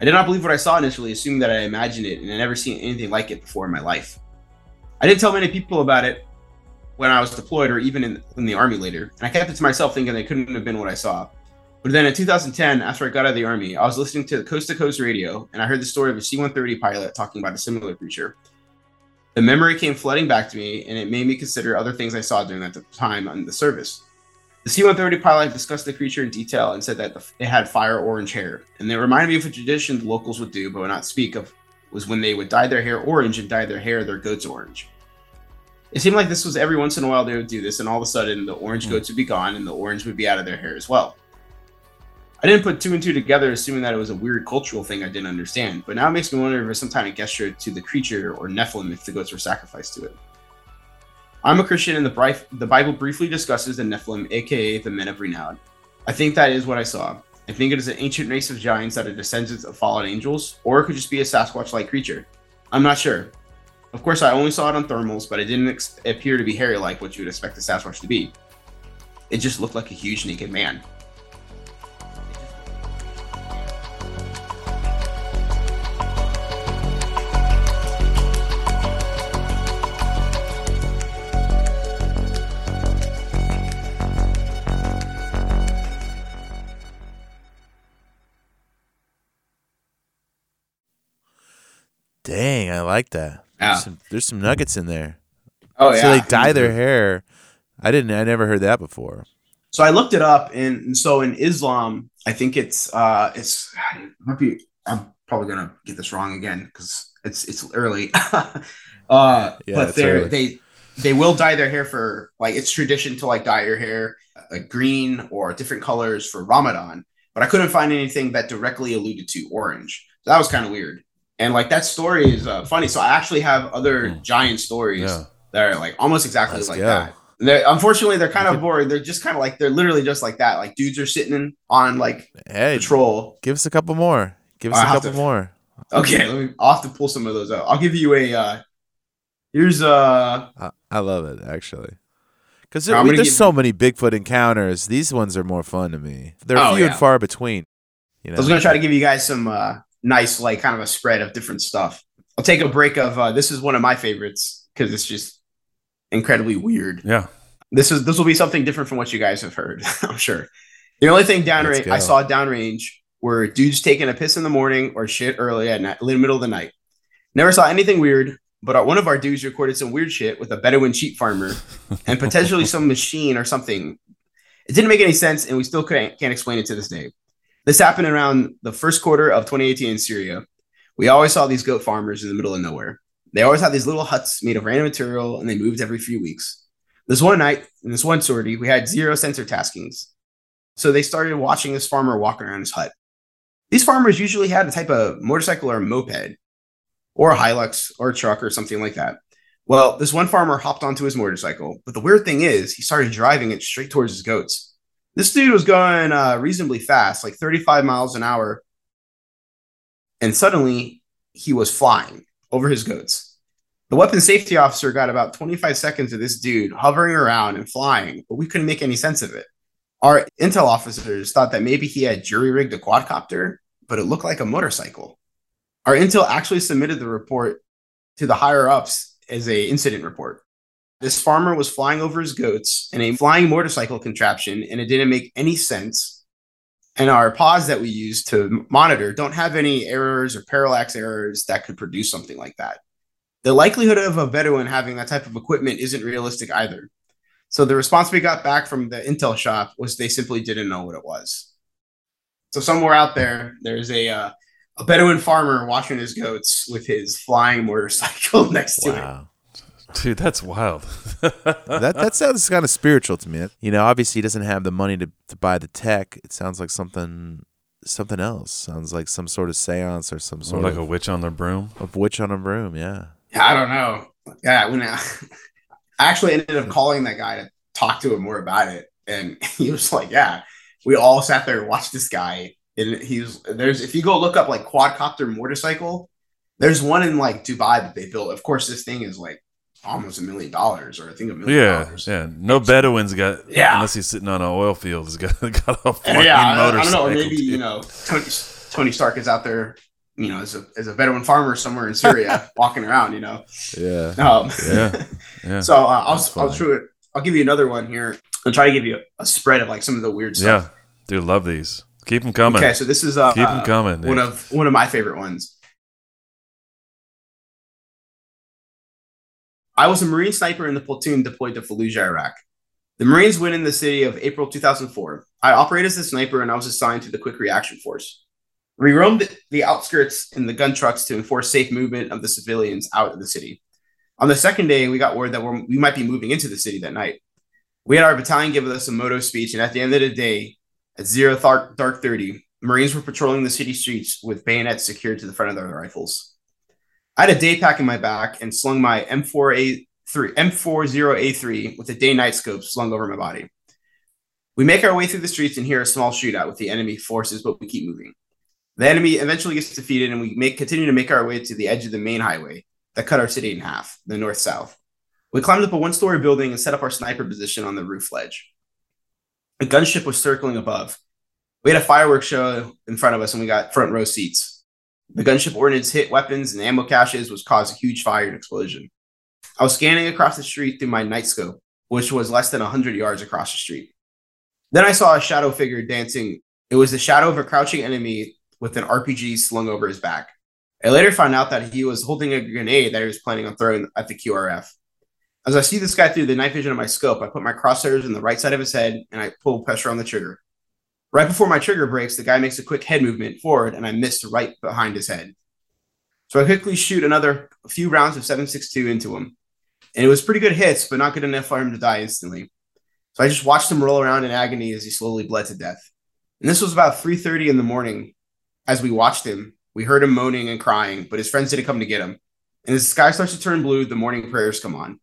I did not believe what I saw initially, assuming that I imagined it and had never seen anything like it before in my life. I didn't tell many people about it when I was deployed or even in, in the army later, and I kept it to myself thinking it couldn't have been what I saw. But then in 2010, after I got out of the army, I was listening to coast to coast radio and I heard the story of a C 130 pilot talking about a similar creature. The memory came flooding back to me, and it made me consider other things I saw during that time on the service. The C 130 pilot discussed the creature in detail and said that it had fire orange hair. And it reminded me of a tradition the locals would do but would not speak of, was when they would dye their hair orange and dye their hair their goat's orange. It seemed like this was every once in a while they would do this, and all of a sudden the orange hmm. goats would be gone and the orange would be out of their hair as well. I didn't put two and two together, assuming that it was a weird cultural thing I didn't understand, but now it makes me wonder if it was some kind of gesture to the creature or Nephilim if the goats were sacrificed to it. I'm a Christian, and the, the Bible briefly discusses the Nephilim, aka the men of renown. I think that is what I saw. I think it is an ancient race of giants that are descendants of fallen angels, or it could just be a Sasquatch like creature. I'm not sure. Of course, I only saw it on thermals, but it didn't ex- appear to be hairy like what you would expect a Sasquatch to be. It just looked like a huge naked man. Dang, I like that. Yeah. There's, some, there's some nuggets in there. Oh yeah. So they dye their hair. I didn't. I never heard that before. So I looked it up, and so in Islam, I think it's uh, it's it might be. I'm probably gonna get this wrong again because it's it's early. (laughs) uh, Yeah, but they they they will dye their hair for like it's tradition to like dye your hair like green or different colors for Ramadan. But I couldn't find anything that directly alluded to orange. So that was kind of weird. And like that story is uh, funny. So I actually have other giant stories Yeah. that are like almost exactly Let's like go. that. They're, unfortunately, they're kind of boring. They're just kind of like they're literally just like that. Like dudes are sitting on like Hey, patrol. give us a couple more. Give us I a couple to- more. Okay, let me. I'll have to pull some of those out. I'll give you a. uh Here's uh I, I love it actually. Because I'm there's so many Bigfoot encounters. These ones are more fun to me. They're Oh, few yeah. and far between. You know, I was gonna try to give you guys some uh nice like kind of a spread of different stuff. I'll take a break of uh this is one of my favorites because it's just incredibly weird. Yeah. This is this will be something different from what you guys have heard, (laughs) I'm sure. The only thing downrange. I saw downrange were dudes taking a piss in the morning or shit early at night, in the middle of the night. Never saw anything weird, but our, one of our dudes recorded some weird shit with a Bedouin sheep farmer and potentially some machine or something. It didn't make any sense, and we still can't, can't explain it to this day. This happened around the first quarter of 2018 in Syria. We always saw these goat farmers in the middle of nowhere. They always had these little huts made of random material, and they moved every few weeks. This one night, in this one sortie, we had zero sensor taskings. So they started watching this farmer walk around his hut. These farmers usually had a type of motorcycle or moped, or a Hilux or a truck or something like that. Well, this one farmer hopped onto his motorcycle, but the weird thing is, he started driving it straight towards his goats. This dude was going uh, reasonably fast, like 35 miles an hour, and suddenly he was flying over his goats. The weapon safety officer got about 25 seconds of this dude hovering around and flying, but we couldn't make any sense of it. Our intel officers thought that maybe he had jury rigged a quadcopter, but it looked like a motorcycle. Our intel actually submitted the report to the higher ups as a incident report. This farmer was flying over his goats in a flying motorcycle contraption, and it didn't make any sense. And our pods that we use to monitor don't have any errors or parallax errors that could produce something like that. The likelihood of a Bedouin having that type of equipment isn't realistic either. So the response we got back from the Intel shop was they simply didn't know what it was. So somewhere out there, there's a uh, a Bedouin farmer watching his goats with his flying motorcycle (laughs) next to him. Wow. Dude, that's wild. (laughs) that that sounds kind of spiritual to me. You know, obviously he doesn't have the money to, to buy the tech. It sounds like something something else. Sounds like some sort of seance or some sort like of a witch on the broom. a witch on a broom. Yeah. I don't know. Yeah, when (laughs) I, I actually ended up calling that guy to talk to him more about it, and (laughs) he was like, "Yeah, we all sat there and watched this guy." And he's there's if you go look up like quadcopter motorcycle, there's one in like Dubai that they built. Of course, this thing is like almost a million dollars, or I think a million Yeah, dollars. yeah. No Bedouin's got Yeah. unless he's sitting on an oil field. He's got (laughs) got a flying yeah, I, I don't know. Maybe you know Tony Tony Stark is out there, you know, as a as a veteran farmer somewhere in Syria, (laughs) walking around. You know, Yeah. um, Yeah, (laughs) yeah. So uh, I'll That's I'll try it. I'll give you another one here. I'll try to give you a, a spread of like some of the weird stuff. Yeah, dude, love these. Keep them coming. Okay, so this is uh, keep them coming, One of one of my favorite ones. I was a Marine sniper in the platoon deployed to Fallujah, Iraq. The Marines went in the city of April 2004. I operated as a sniper and I was assigned to the Quick Reaction Force. We roamed the outskirts in the gun trucks to enforce safe movement of the civilians out of the city. On the second day, we got word that we might be moving into the city that night. We had our battalion give us a moto speech, and at the end of the day, at zero dark, dark 30, Marines were patrolling the city streets with bayonets secured to the front of their rifles. I had a day pack in my back and slung my M4A3 M40A3 with a day night scope slung over my body. We make our way through the streets and hear a small shootout with the enemy forces, but we keep moving. The enemy eventually gets defeated, and we make continue to make our way to the edge of the main highway that cut our city in half, the north south. We climbed up a one story building and set up our sniper position on the roof ledge. A gunship was circling above. We had a fireworks show in front of us, and we got front row seats. The gunship ordnance hit weapons and ammo caches, which caused a huge fire and explosion. I was scanning across the street through my night scope, which was less than 100 yards across the street. Then I saw a shadow figure dancing. It was the shadow of a crouching enemy with an RPG slung over his back. I later found out that he was holding a grenade that he was planning on throwing at the QRF. As I see this guy through the night vision of my scope, I put my crosshairs in the right side of his head and I pull pressure on the trigger. Right before my trigger breaks, the guy makes a quick head movement forward and I missed right behind his head. So I quickly shoot another few rounds of 7.62 into him. And it was pretty good hits, but not good enough for him to die instantly. So I just watched him roll around in agony as he slowly bled to death. And this was about 3:30 in the morning. As we watched him, we heard him moaning and crying, but his friends didn't come to get him. And as the sky starts to turn blue, the morning prayers come on.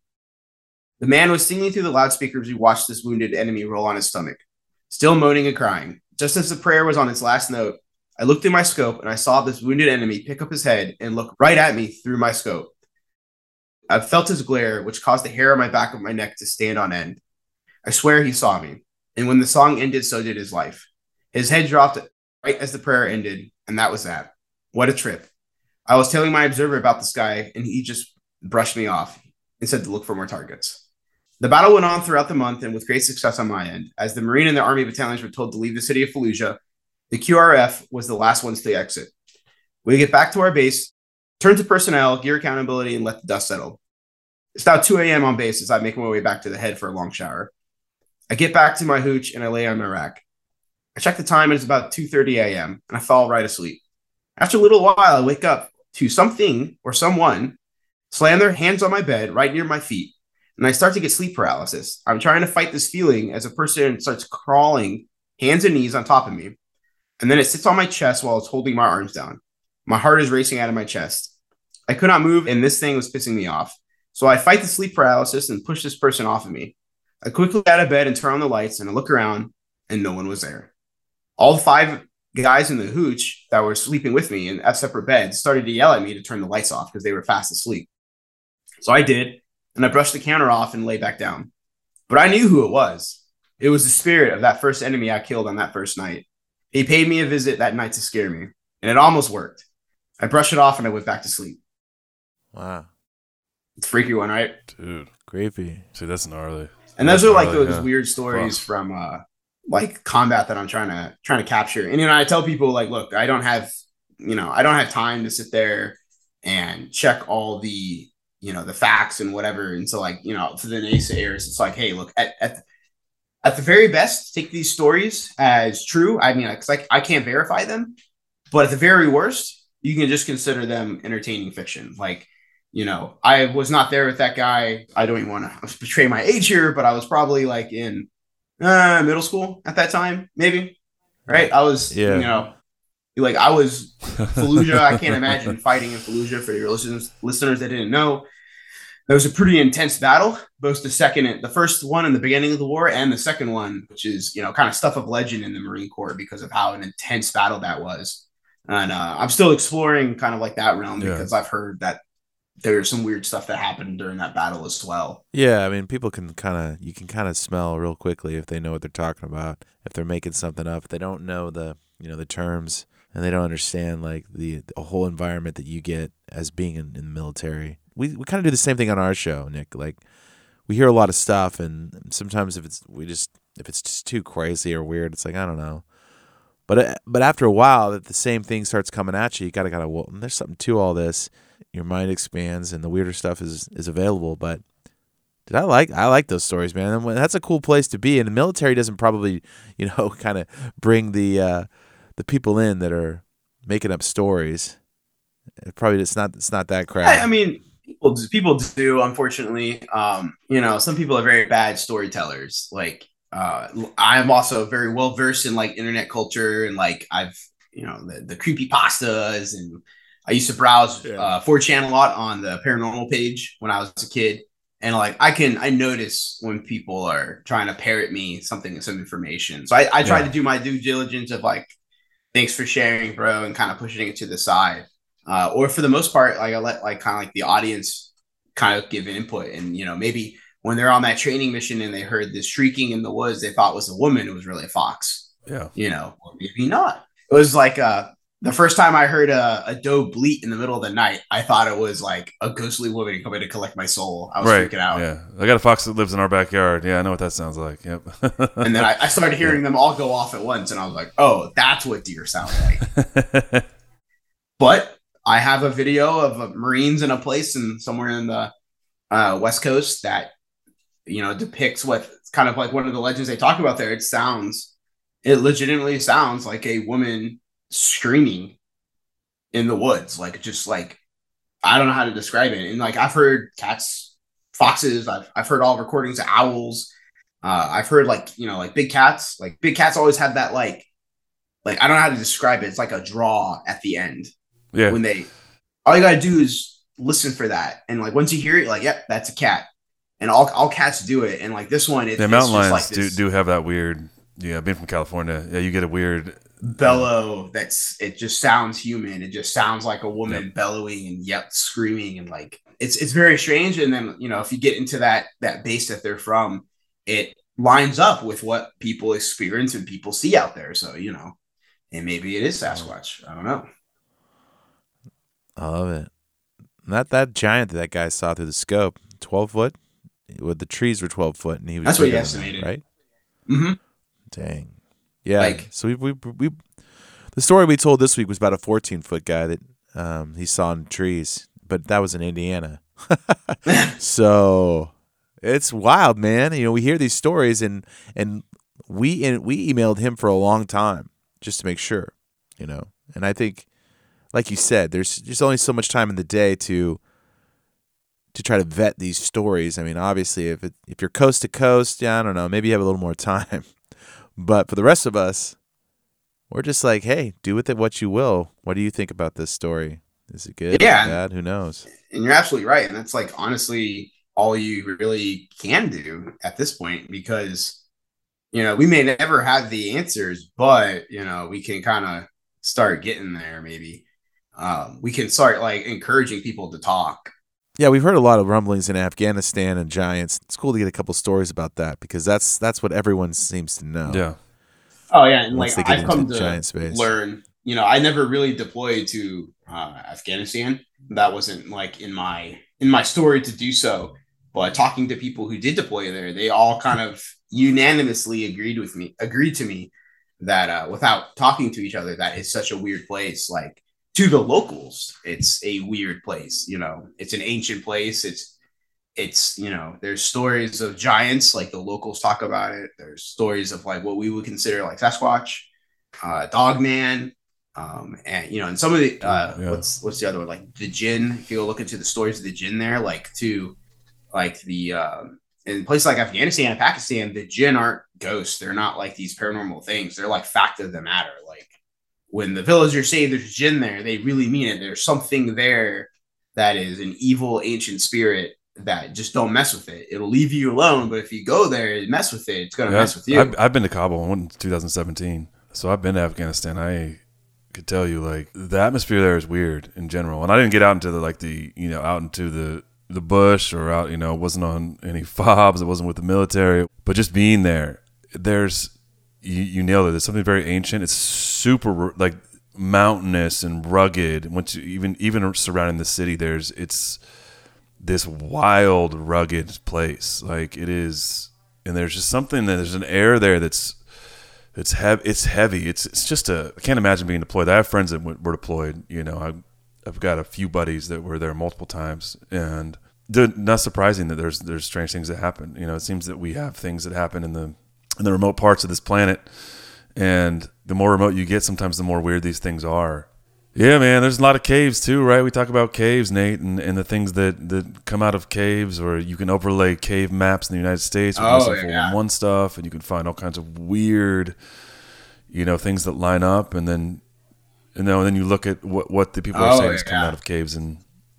The man was singing through the loudspeakers. As we watched this wounded enemy roll on his stomach, still moaning and crying. Just as the prayer was on its last note, I looked through my scope and I saw this wounded enemy pick up his head and look right at me through my scope. I felt his glare, which caused the hair on my back of my neck to stand on end. I swear he saw me. And when the song ended, so did his life. His head dropped right as the prayer ended, and that was that. What a trip. I was telling my observer about this guy, and he just brushed me off and said to look for more targets. The battle went on throughout the month and with great success on my end. As the Marine and the Army battalions were told to leave the city of Fallujah, the QRF was the last ones to exit. We get back to our base, turn to personnel, gear accountability, and let the dust settle. It's now 2 a.m. on base as I make my way back to the head for a long shower. I get back to my hooch and I lay on my rack. I check the time and it's about 2:30 a.m. and I fall right asleep. After a little while, I wake up to something or someone slam their hands on my bed right near my feet, and I start to get sleep paralysis. I'm trying to fight this feeling as a person starts crawling, hands and knees on top of me, and then it sits on my chest while it's holding my arms down. My heart is racing out of my chest. I could not move, and this thing was pissing me off. So I fight the sleep paralysis and push this person off of me. I quickly get out of bed and turn on the lights, and I look around, and no one was there. All five guys in the hooch that were sleeping with me in separate beds started to yell at me to turn the lights off because they were fast asleep. So I did, and I brushed the counter off and lay back down. But I knew who it was. It was the spirit of that first enemy I killed on that first night. He paid me a visit that night to scare me, and it almost worked. I brushed it off and I went back to sleep. Wow. It's a freaky one, right? Dude, Creepy. see, that's gnarly. And those That's are like gnarly, those yeah. weird stories Fuck. from uh like combat that I'm trying to trying to capture. And you know, I tell people like, look, I don't have you know, I don't have time to sit there and check all the you know the facts and whatever. And so like you know, for the naysayers, it's like, hey, look at at at the very best, take these stories as true. I mean, because like I can't verify them, but at the very worst, you can just consider them entertaining fiction. Like you know, I was not there with that guy. I don't even want to (laughs) betray my age here, but I was probably like in uh, middle school at that time, maybe. Right? I was, Yeah. you know, like I was (laughs) Fallujah. I can't imagine fighting in Fallujah for your listeners listeners that didn't know. It was a pretty intense battle, both the second and the first one in the beginning of the war, and the second one, which is you know kind of stuff of legend in the Marine Corps because of how an intense battle that was. And uh, I'm still exploring kind of like that realm Yeah. because I've heard that there's some weird stuff that happened during that battle as well. Yeah, I mean, people can kind of you can kind of smell real quickly if they know what they're talking about. If they're making something up, if they don't know the you know the terms and they don't understand like the, the whole environment that you get as being in, in the military. We we kind of do the same thing on our show, Nick. Like we hear a lot of stuff, and sometimes if it's we just if it's just too crazy or weird, it's like I don't know. But uh, but after a while, that the same thing starts coming at you. You gotta gotta well, there's something to all this. Your mind expands, and the weirder stuff is is available. But did I like I like those stories, man. And that's a cool place to be. And the military doesn't probably, (laughs) you know, kind of bring the uh, the people in that are making up stories. It probably it's not it's not that crowd. I, I mean, people do, people do unfortunately. Um, you know, some people are very bad storytellers. Like, uh, I'm also very well versed in like internet culture and like I've you know the the creepy pastas and I used to browse Yeah. uh, 4chan a lot on the paranormal page when I was a kid. And like I can I notice when people are trying to parrot me something some information. So I, I try Yeah. to do my due diligence of like thanks for sharing, bro, and kind of pushing it to the side. Uh, or for the most part, like I let like kind of like the audience kind of give input, and you know maybe when they're on that training mission and they heard this shrieking in the woods, they thought was a woman, it was really a fox. Yeah. You know, or maybe not. It was like uh the first time I heard a, a doe bleat in the middle of the night, I thought it was like a ghostly woman coming to collect my soul. I was right. freaking out. Yeah. I got a fox that lives in our backyard. Yeah, I know what that sounds like. Yep. And then I, I started hearing (laughs) them all go off at once, and I was like, "Oh, that's what deer sound like." (laughs) but I have a video of uh, Marines in a place and somewhere in the uh, West Coast that you know depicts what kind of like one of the legends they talk about there. It sounds, it legitimately sounds like a woman screaming in the woods, like just like I don't know how to describe it. And like I've heard cats, foxes. I've I've heard all recordings of owls. Uh, I've heard like you know like big cats. Like big cats always have that like like I don't know how to describe it. It's like a draw at the end yeah. when they all you gotta do is listen for that. And like once you hear it like yep that's a cat. And all, all cats do it. And like this one it, Yeah, it's mountain just lions like do, do have that weird. Yeah, being from California, yeah, you get a weird. bellow that's it just sounds human. It just sounds like a woman bellowing and yep screaming and like it's it's very strange. And then you know if you get into that that base that they're from it lines up with what people experience and people see out there. So you know and maybe it is sasquatch. I don't know I love it. Not that giant that that guy saw through the scope. Twelve foot. With the trees were twelve foot, and he was. That's what he estimated. right? mm-hmm. Dang. Yeah. Like- so we, we we the story we told this week was about a 14 foot guy that um, he saw in trees, but that was in Indiana. (laughs) so it's wild, man. You know, we hear these stories and and we and we emailed him for a long time just to make sure, you know. And I think like you said, there's there's only so much time in the day to to try to vet these stories. I mean, obviously, if it, if you're coast to coast, yeah, I don't know, maybe you have a little more time. (laughs) But for the rest of us, we're just like, hey, do with it what you will. What do you think about this story? Is it good? Yeah. Bad? Who knows? and you're absolutely right and that's like honestly all you really can do at this point because you know we may never have the answers but you know we can kind of start getting there maybe um, we can start like encouraging people to talk Yeah, we've heard a lot of rumblings in Afghanistan and giants. It's cool to get a couple stories about that because that's that's what everyone seems to know. Yeah. oh yeah and Once like i've come the to giant space. learn you know i never really deployed to uh, afghanistan that wasn't like in my in my story to do so but talking to people who did deploy there they all kind of unanimously agreed with me agreed to me that uh, without talking to each other that is such a weird place like to the locals it's a weird place you know it's an ancient place it's it's you know there's stories of giants like the locals talk about it there's stories of like what we would consider like sasquatch uh dogman Um, and you know, and some of the uh, Yeah. what's what's the other one? Like the jinn. If you go look into the stories of the jinn there, like to like the um, in places like Afghanistan and Pakistan, the jinn aren't ghosts. They're not like these paranormal things. They're like fact of the matter. When the villagers say there's jinn there, they really mean it. There's something there that is an evil ancient spirit that just don't mess with it. It'll leave you alone, but if you go there and mess with it, it's gonna Yeah, mess with you. I've, I've been to Kabul. In 2017, so I've been to Afghanistan. I could tell you, like the atmosphere there is weird in general. And I didn't get out into the like the you know out into the the bush or out you know wasn't on any (laughs) fobs. It wasn't with the military, but just being there, there's you, you nailed it. There's something very ancient. It's super like mountainous and rugged. Once you even even surrounding the city, there's it's this wild, rugged place. Like it is, and there's just something that there's an air there that's it's heavy. It's heavy. It's it's just a. I can't imagine being deployed. I have friends that were deployed. You know, I, I've got a few buddies that were there multiple times, and not surprising that there's there's strange things that happen. You know, it seems that we have things that happen in the in the remote parts of this planet, and the more remote you get, sometimes the more weird these things are. Yeah, man. There's a lot of caves too, right? We talk about caves, Nate, and, and the things that, that come out of caves, or you can overlay cave maps in the United States with Oh, yeah. 411 stuff, and you can find all kinds of weird, you know, things that line up, and then, you know, and then you look at what what the people are Oh, saying is coming out of caves in,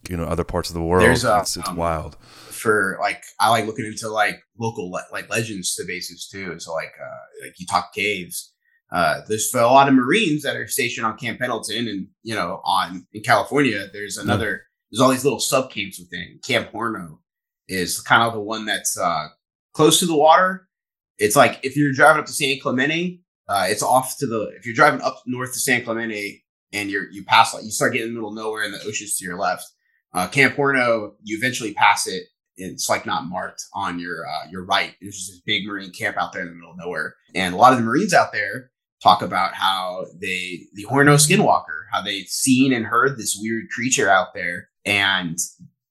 you know, other parts of the world. Uh, it's it's um, wild. For like I like looking into like local le- like legends to bases too. So like uh like you talk caves. Uh there's a lot of Marines that are stationed on Camp Pendleton and you know on in California there's another there's all these little sub camps within. Camp Horno is kind of the one that's uh close to the water. It's like if you're driving up to San Clemente, uh it's off to the if you're driving up north to San Clemente and you're you pass like you start getting in the middle of nowhere and the ocean's to your left. Uh, Camp Horno, you eventually pass it. It's like not marked on your uh, your right. There's just this big marine camp out there in the middle of nowhere, and a lot of the Marines out there talk about how they the Horno Skinwalker, how they've seen and heard this weird creature out there, and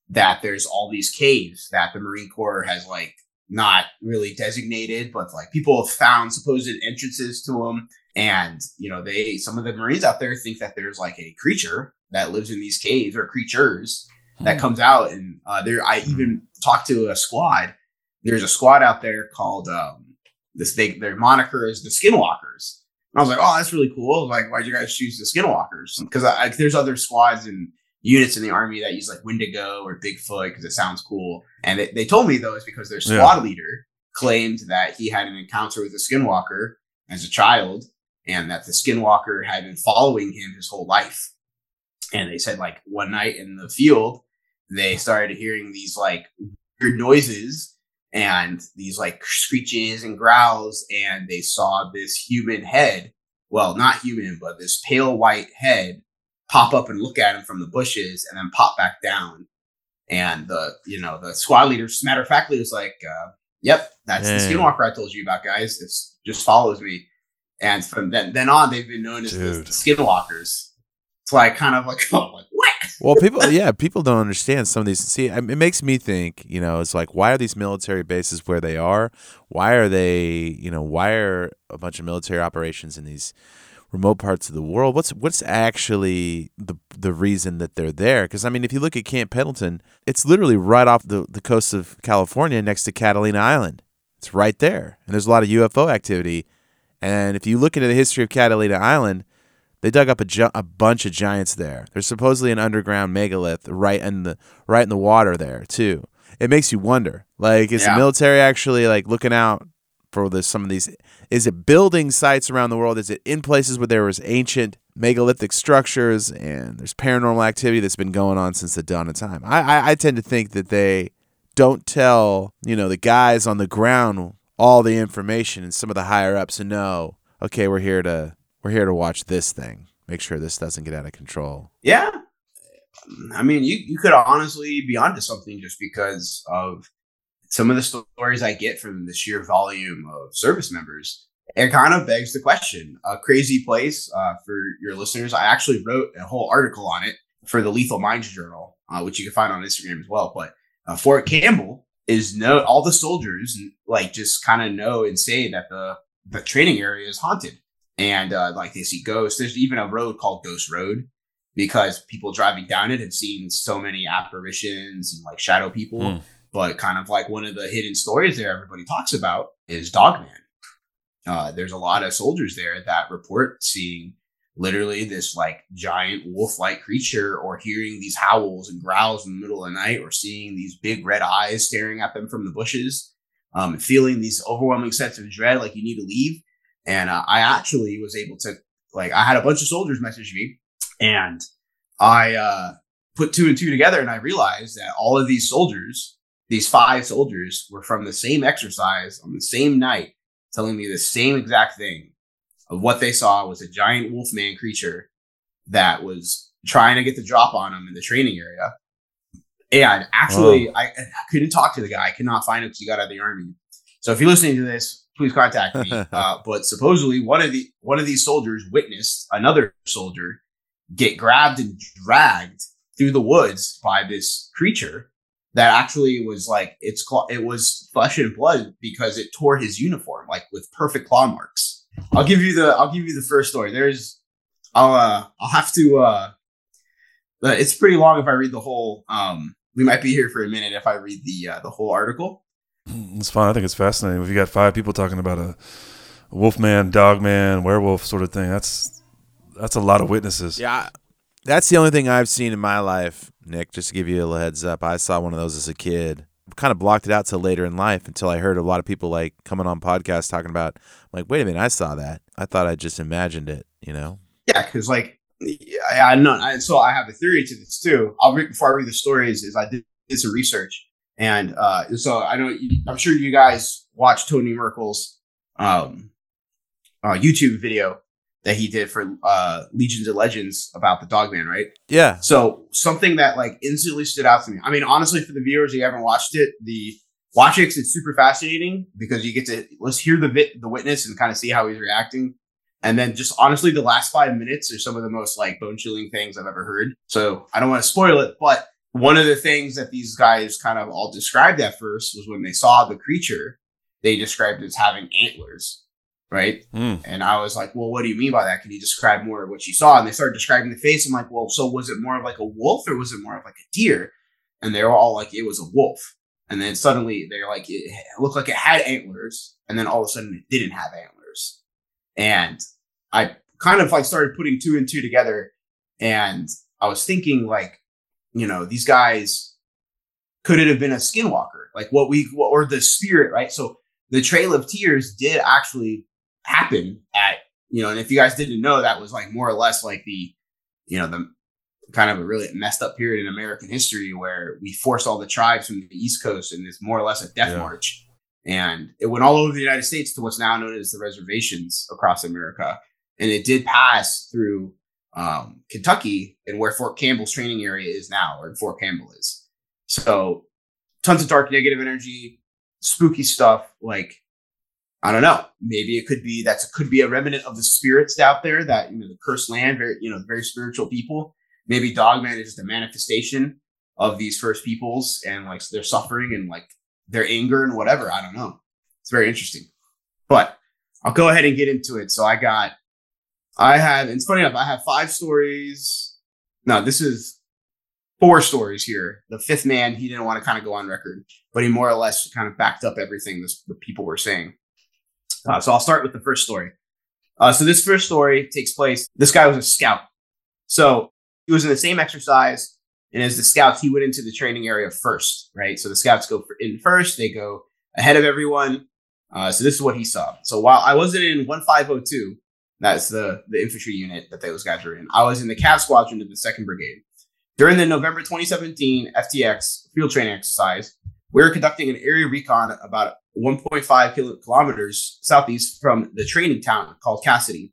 that there's all these caves that the Marine Corps has like not really designated, but like people have found supposed entrances to them. And you know, they some of the Marines out there think that there's like a creature that lives in these caves or creatures that comes out. And uh, there, I even talked to a squad. There's a squad out there called um, this. They their moniker is the Skinwalkers. And I was like, oh, that's really cool. Like, why'd you guys choose the Skinwalkers? Because I, I, there's other squads and units in the army that use like Wendigo or Bigfoot because it sounds cool. And they, they told me though it's because their Yeah. squad leader claimed that he had an encounter with a Skinwalker as a child, and that the Skinwalker had been following him his whole life. And they said like one night in the field, they started hearing these like weird noises and these like screeches and growls, and they saw this human head. Well, not human, but this pale white head pop up and look at him from the bushes and then pop back down. And the you know the squad leader, matter of factly, was like, uh, "Yep, that's the Dang. skinwalker I told you about, guys. This just follows me." And from then then on, they've been known as the, Dude. the skinwalkers. So I kind of like, (laughs) oh, like what? Well, people, yeah, people don't understand some of these. See, it makes me think, you know, it's like, why are these military bases where they are? Why are they, you know, why are a bunch of military operations in these remote parts of the world? What's what's actually the the reason that they're there? Because I mean, if you look at Camp Pendleton, it's literally right off the the coast of California, next to Catalina Island. It's right there, and there's a lot of UFO activity. And if you look into the history of Catalina Island, they dug up a, a bunch of giants there. There's supposedly an underground megalith right in the right in the water there too. It makes you wonder, like, is Yeah. the military actually like looking out for this? Some of these, is it building sites around the world? Is it in places where there was ancient megalithic structures and there's paranormal activity that's been going on since the dawn of time? I I, I tend to think that they don't tell you know the guys on the ground all the information and some of the higher ups to know okay we're here to we're here to watch this thing make sure this doesn't get out of control Yeah. I mean, you, you could honestly be onto something just because of some of the stories I get from the sheer volume of service members. It kind of begs the question. A crazy place uh, for your listeners. I actually wrote a whole article on it for the Lethal Minds Journal, uh, which you can find on Instagram as well. But uh, Fort Campbell is no all the soldiers like just kind of know and say that the the training area is haunted and uh, like they see ghosts. There's even a road called Ghost Road because people driving down it have seen so many apparitions and like shadow people. Hmm. But kind of like one of the hidden stories there everybody talks about is Dogman. Uh, there's a lot of soldiers there that report seeing literally this like giant wolf-like creature or hearing these howls and growls in the middle of the night or seeing these big red eyes staring at them from the bushes um, feeling these overwhelming sense of dread like you need to leave and uh, i actually was able to like i had a bunch of soldiers message me and i uh, put two and two together and i realized that all of these soldiers these five soldiers were from the same exercise on the same night telling me the same exact thing of what they saw was a giant wolfman creature that was trying to get the drop on them in the training area. And actually, I, I couldn't talk to the guy. I could not find him because he got out of the army. So if you're listening to this, please contact me. (laughs) uh, but supposedly, one of the one of these soldiers witnessed another soldier get grabbed and dragged through the woods by this creature that actually was like it's claw- it was flesh and blood because it tore his uniform like with perfect claw marks. I'll give you the I'll give you the first story. There's I'll uh I'll have to uh it's pretty long if I read the whole um we might be here for a minute if I read the uh, the whole article. (clears throat) It's fun. I think it's fascinating. If you got five people talking about a wolfman, dogman, werewolf sort of thing, that's that's a lot of witnesses. Yeah, that's the only thing I've seen in my life, Nick. Just to give you a little heads up, I saw one of those as a kid. Kind of blocked it out till later in life until I heard a lot of people like coming on podcasts talking about, like, wait a minute, I saw that. I thought I just imagined it. You know? Yeah, because like I, I know, I, so I have a theory to this too. I'll read before I read the stories. Is I did, did some research, and uh, so I know I'm sure you guys watched Tony Merkel's um, uh, YouTube video that he did for uh, Legions of Legends about the Dogman, right? Yeah. So something that like instantly stood out to me. I mean, honestly, for the viewers who haven't watched it, the watch it. It's super fascinating because you get to let's hear the vit, the witness and kind of see how he's reacting. And then just honestly, the last five minutes are some of the most like bone chilling things I've ever heard. So I don't want to spoil it, but one of the things that these guys kind of all described at first was when they saw the creature, they described it as having antlers, right? Mm. And I was like, well, what do you mean by that? Can you describe more of what you saw? And they started describing the face. I'm like, well, so was it more of like a wolf or was it more of like a deer? And they were all like, it was a wolf. And then suddenly they're like, it looked like it had antlers. And then all of a sudden it didn't have antlers. And I kind of like started putting two and two together. And I was thinking, like, you know, these guys could it have been a skinwalker? Like what we, what, or the spirit, right? So the Trail of Tears did actually happen at, you know, and if you guys didn't know, that was like more or less like the, you know, the kind of a really messed up period in American history where we forced all the tribes from the East Coast and it's more or less a death Yeah. march. And it went all over the United States to what's now known as the reservations across America. And it did pass through um, Kentucky and where Fort Campbell's training area is now, or Fort Campbell is. So tons of dark negative energy, spooky stuff. Like, I don't know. Maybe it could be that's could be a remnant of the spirits out there that you know the cursed land, very you know very spiritual people. Maybe Dogman is just a manifestation of these first peoples and like their suffering and like their anger and whatever. I don't know. It's very interesting. But I'll go ahead and get into it. So I got, I have, it's funny enough, I have five stories. No, this is four stories here. The fifth man, he didn't want to kind of go on record, but he more or less kind of backed up everything this, the people were saying. Uh, so I'll start with the first story. Uh, so this first story takes place. This guy was a scout. So he was in the same exercise. And as the scouts, he went into the training area first, right? So the scouts go in first. They go ahead of everyone. Uh, so this is what he saw. So while I wasn't in 1502, that's the, the infantry unit that those guys were in, I was in the Cav Squadron of the 2nd Brigade. During the November 2017 FTX field training exercise, we were conducting an area recon about 1.5 kilo- kilometers southeast from the training town called Cassidy.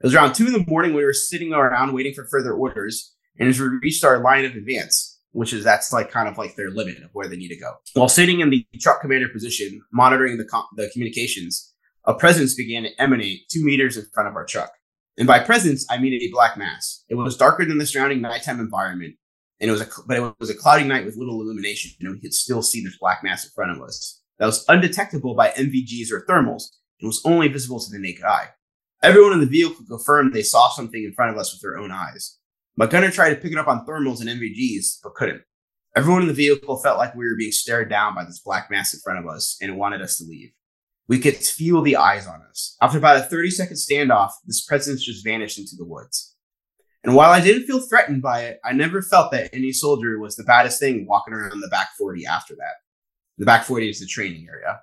It was around two in the morning. We were sitting around waiting for further orders. And as we reached our line of advance, which is that's like kind of like their limit of where they need to go. While sitting in the truck commander position, monitoring the, com- the communications, a presence began to emanate two meters in front of our truck. And by presence, I mean a black mass. It was darker than the surrounding nighttime environment, and it was a but it was a cloudy night with little illumination, and we could still see this black mass in front of us. That was undetectable by NVGs or thermals, and was only visible to the naked eye. Everyone in the vehicle confirmed they saw something in front of us with their own eyes. My gunner tried to pick it up on thermals and NVGs, but couldn't. Everyone in the vehicle felt like we were being stared down by this black mass in front of us and wanted us to leave. We could feel the eyes on us. After about a 30 second standoff, this presence just vanished into the woods. And while I didn't feel threatened by it, I never felt that any soldier was the baddest thing walking around the back 40 after that. The back 40 is the training area.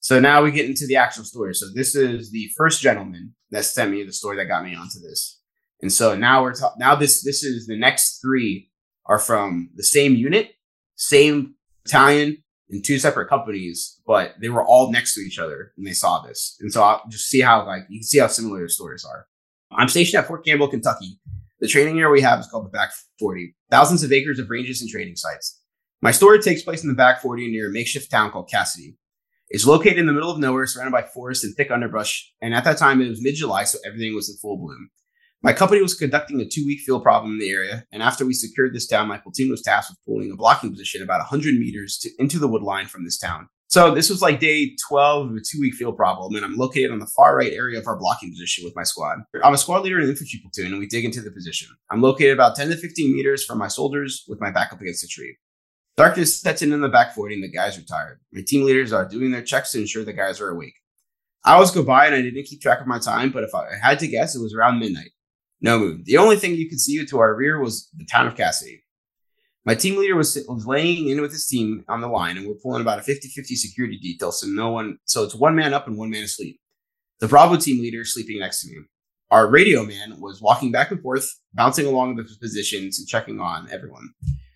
So now we get into the actual story. So this is the first gentleman that sent me the story that got me onto this. And so now we're talking, now this, this is the next three are from the same unit, same battalion, in two separate companies, but they were all next to each other and they saw this. And so I'll just see how like you can see how similar the stories are. I'm stationed at Fort Campbell, Kentucky. The training area we have is called the Back 40. Thousands of acres of ranges and training sites. My story takes place in the Back 40 near a makeshift town called Cassidy. It's located in the middle of nowhere, surrounded by forest and thick underbrush. And at that time, it was mid-July, so everything was in full bloom. My company was conducting a two week field problem in the area, and after we secured this town, my platoon was tasked with pulling a blocking position about 100 meters to, into the wood line from this town. So this was like day 12 of a two week field problem, and I'm located on the far right area of our blocking position with my squad. I'm a squad leader in an infantry platoon, and we dig into the position. I'm located about 10 to 15 meters from my soldiers with my back up against a tree. Darkness sets in in the back 40, and the guys are tired. My team leaders are doing their checks to ensure the guys are awake. Hours go by, and I didn't keep track of my time, but if I had to guess, it was around midnight. No moon. The only thing you could see to our rear was the town of Cassidy. My team leader was, was laying in with his team on the line, and we're pulling about a 50 50 security detail. So, no one, so it's one man up and one man asleep. The Bravo team leader sleeping next to me. Our radio man was walking back and forth, bouncing along the positions and checking on everyone.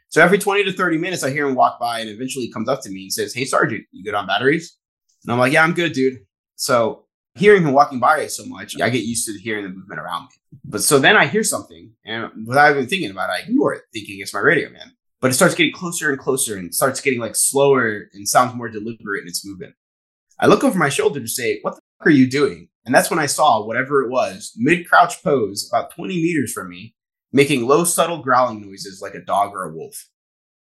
So, every 20 to 30 minutes, I hear him walk by and eventually comes up to me and says, Hey, Sergeant, you good on batteries? And I'm like, Yeah, I'm good, dude. So, hearing him walking by so much, I get used to hearing the movement around me. But so then I hear something, and without even thinking about it, I ignore it, thinking it's my radio man. But it starts getting closer and closer and starts getting like slower and sounds more deliberate in its movement. I look over my shoulder to say, What the fuck are you doing? And that's when I saw whatever it was, mid crouch pose, about 20 meters from me, making low, subtle growling noises like a dog or a wolf.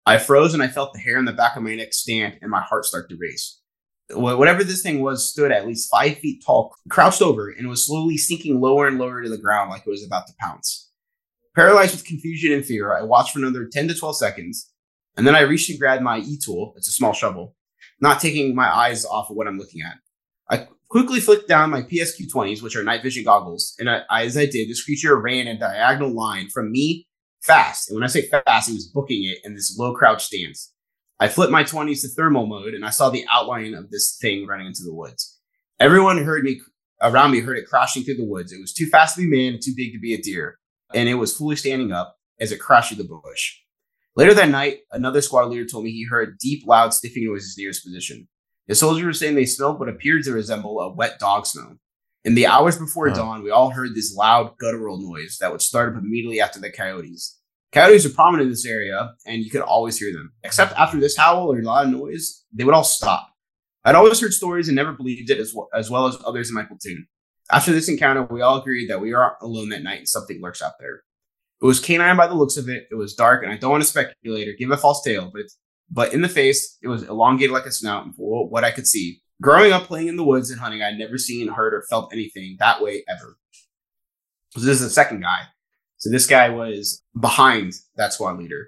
I froze and I felt the hair on the back of my neck stand and my heart start to race whatever this thing was stood at least five feet tall, crouched over, and was slowly sinking lower and lower to the ground like it was about to pounce. Paralyzed with confusion and fear, I watched for another 10 to 12 seconds, and then I reached and grabbed my e tool. It's a small shovel, not taking my eyes off of what I'm looking at. I quickly flicked down my PSQ 20s, which are night vision goggles, and I, as I did, this creature ran a diagonal line from me fast. And when I say fast, it was booking it in this low crouch stance. I flipped my 20s to thermal mode and I saw the outline of this thing running into the woods. Everyone heard me around me heard it crashing through the woods. It was too fast to be man and too big to be a deer, and it was fully standing up as it crashed through the bush. Later that night, another squad leader told me he heard deep, loud sniffing noises near his position. The soldiers were saying they smelled what appeared to resemble a wet dog smell. In the hours before huh. dawn, we all heard this loud guttural noise that would start up immediately after the coyotes. Coyotes are prominent in this area, and you could always hear them. Except after this howl or a lot of noise, they would all stop. I'd always heard stories and never believed it as well, as well as others in my platoon. After this encounter, we all agreed that we aren't alone that night and something lurks out there. It was canine by the looks of it. It was dark, and I don't want to speculate or give a false tale, but but in the face, it was elongated like a snout. And what I could see, growing up playing in the woods and hunting, I'd never seen, heard, or felt anything that way ever. So this is the second guy. So this guy was behind that squad leader.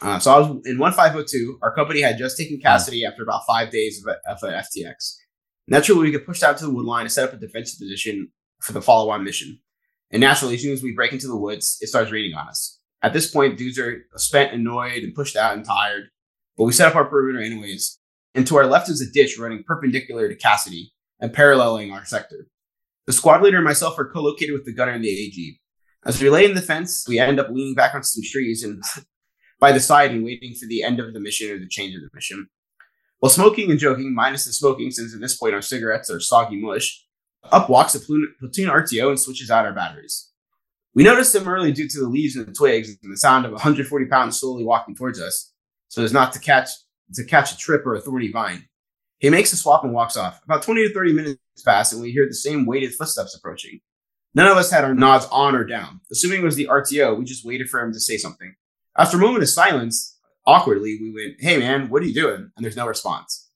Uh, so I was in 1502. Our company had just taken Cassidy after about five days of, of an FTX. Naturally, we get pushed out to the wood line to set up a defensive position for the follow on mission. And naturally, as soon as we break into the woods, it starts raining on us. At this point, dudes are spent, annoyed, and pushed out and tired. But we set up our perimeter anyways. And to our left is a ditch running perpendicular to Cassidy and paralleling our sector. The squad leader and myself are co-located with the gunner and the AG. As we lay in the fence, we end up leaning back on some trees and (laughs) by the side and waiting for the end of the mission or the change of the mission. While smoking and joking, minus the smoking, since at this point our cigarettes are soggy mush, up walks a platoon RTO and switches out our batteries. We notice him early due to the leaves and the twigs and the sound of 140 pounds slowly walking towards us, so as not to catch to catch a trip or a thorny vine. He makes a swap and walks off. About 20 to 30 minutes pass, and we hear the same weighted footsteps approaching. None of us had our nods on or down. Assuming it was the RTO, we just waited for him to say something. After a moment of silence, awkwardly, we went, Hey man, what are you doing? And there's no response.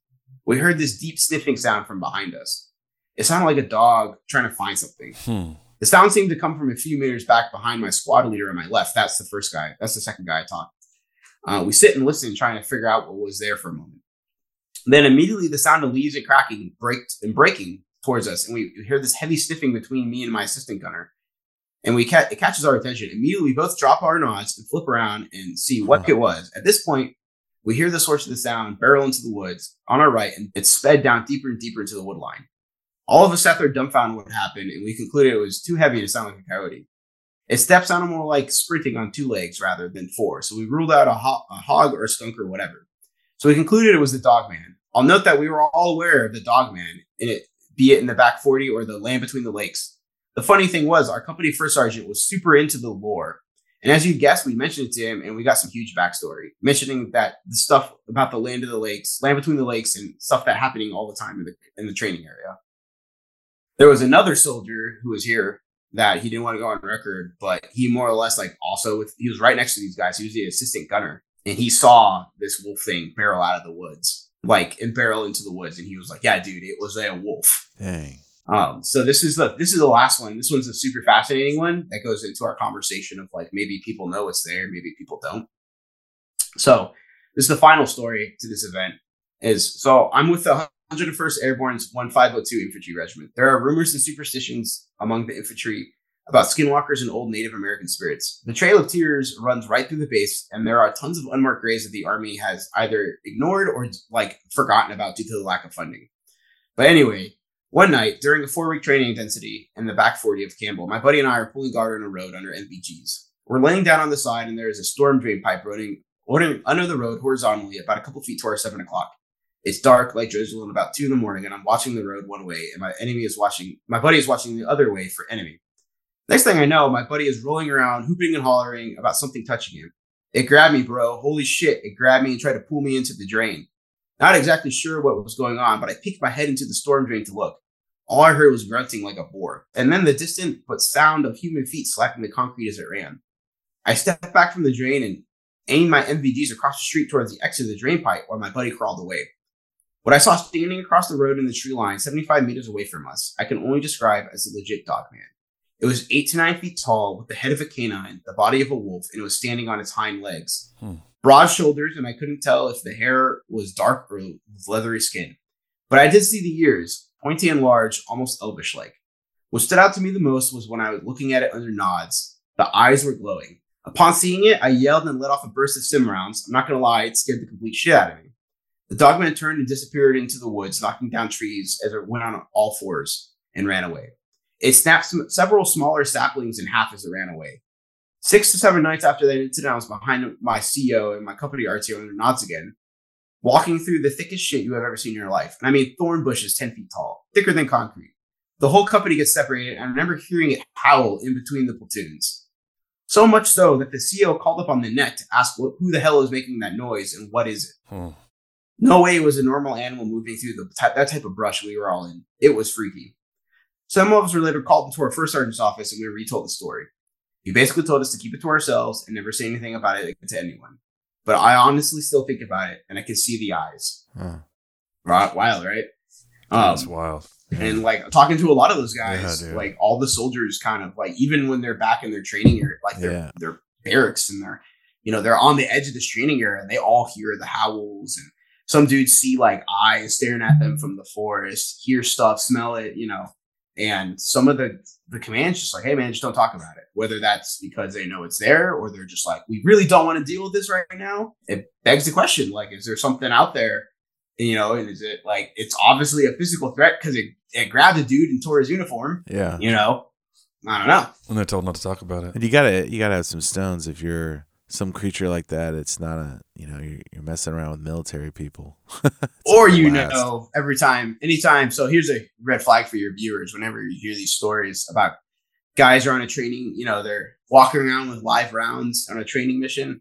We heard this deep sniffing sound from behind us. It sounded like a dog trying to find something. Hmm. The sound seemed to come from a few meters back behind my squad leader on my left. That's the first guy. That's the second guy I talked. Uh, we sit and listen, trying to figure out what was there for a moment. Then immediately the sound of leaves and cracking breaks and breaking towards us, and we hear this heavy sniffing between me and my assistant gunner. And we ca- it catches our attention. Immediately, we both drop our nods and flip around and see what uh-huh. it was. At this point, we hear the source of the sound barrel into the woods on our right, and it sped down deeper and deeper into the wood line. All of us sat there dumbfounded what happened, and we concluded it was too heavy to sound like a coyote. Its steps sounded more like sprinting on two legs rather than four, so we ruled out a, ho- a hog or a skunk or whatever. So we concluded it was the dog man. I'll note that we were all aware of the dog man, in it, be it in the back 40 or the land between the lakes. The funny thing was, our company first sergeant was super into the lore. And as you guessed, we mentioned it to him and we got some huge backstory, mentioning that the stuff about the land of the lakes, land between the lakes, and stuff that happening all the time in the in the training area. There was another soldier who was here that he didn't want to go on record, but he more or less like also with he was right next to these guys. He was the assistant gunner, and he saw this wolf thing barrel out of the woods, like and barrel into the woods, and he was like, "Yeah, dude, it was a wolf." Dang. Um, so this is the this is the last one. This one's a super fascinating one that goes into our conversation of like maybe people know it's there, maybe people don't. So this is the final story to this event. Is so I'm with the 101st Airborne's 1502 Infantry Regiment. There are rumors and superstitions among the infantry about skinwalkers and old Native American spirits. The Trail of Tears runs right through the base, and there are tons of unmarked graves that the Army has either ignored or like forgotten about due to the lack of funding. But anyway, one night during a four week training intensity in the back 40 of Campbell, my buddy and I are pulling guard on a road under NVGs. We're laying down on the side, and there is a storm drain pipe running, running under the road horizontally about a couple feet to our seven o'clock. It's dark, like drizzle, and about two in the morning, and I'm watching the road one way, and my enemy is watching. My buddy is watching the other way for enemy. Next thing I know, my buddy is rolling around, hooping and hollering about something touching him. It grabbed me, bro. Holy shit! It grabbed me and tried to pull me into the drain. Not exactly sure what was going on, but I peeked my head into the storm drain to look. All I heard was grunting like a boar, and then the distant but sound of human feet slapping the concrete as it ran. I stepped back from the drain and aimed my MVDs across the street towards the exit of the drain pipe while my buddy crawled away. What I saw standing across the road in the tree line, 75 meters away from us, I can only describe as a legit dog man. It was eight to nine feet tall, with the head of a canine, the body of a wolf, and it was standing on its hind legs. Hmm. Broad shoulders, and I couldn't tell if the hair was dark or with leathery skin. But I did see the ears, pointy and large, almost elvish like. What stood out to me the most was when I was looking at it under nods. The eyes were glowing. Upon seeing it, I yelled and let off a burst of sim rounds. I'm not gonna lie, it scared the complete shit out of me. The dogman turned and disappeared into the woods, knocking down trees as it went on all fours and ran away. It snapped some, several smaller saplings in half as it ran away. Six to seven nights after that incident, I was behind my CEO and my company RTO under nods again, walking through the thickest shit you have ever seen in your life. And I mean, thorn bushes 10 feet tall, thicker than concrete. The whole company gets separated, and I remember hearing it howl in between the platoons. So much so that the CEO called up on the net to ask what, who the hell is making that noise and what is it. Hmm. No way it was a normal animal moving through the that type of brush we were all in. It was freaky. Some of us were later called into our first sergeant's office and we were retold the story. He basically told us to keep it to ourselves and never say anything about it to anyone. But I honestly still think about it and I can see the eyes. Huh. Right, wild, right? Um, That's wild. and like talking to a lot of those guys, Yeah, like all the soldiers kind of like even when they're back in their training area, like their Yeah. their barracks and they're you know, they're on the edge of this training area and they all hear the howls and some dudes see like eyes staring at them from the forest, hear stuff, smell it, you know. And some of the the command's just like, hey man, just don't talk about it. Whether that's because they know it's there or they're just like, we really don't want to deal with this right now. It begs the question, like, is there something out there you know, and is it like it's obviously a physical threat because it, it grabbed a dude and tore his uniform, Yeah. you know? I don't know. And they're told not to talk about it. And you gotta you gotta have some stones if you're some creature like that. It's not a you know you're, you're messing around with military people. (laughs) Or you blast. know, every time, anytime. So here's a red flag for your viewers. Whenever you hear these stories about guys are on a training, you know, they're walking around with live rounds on a training mission.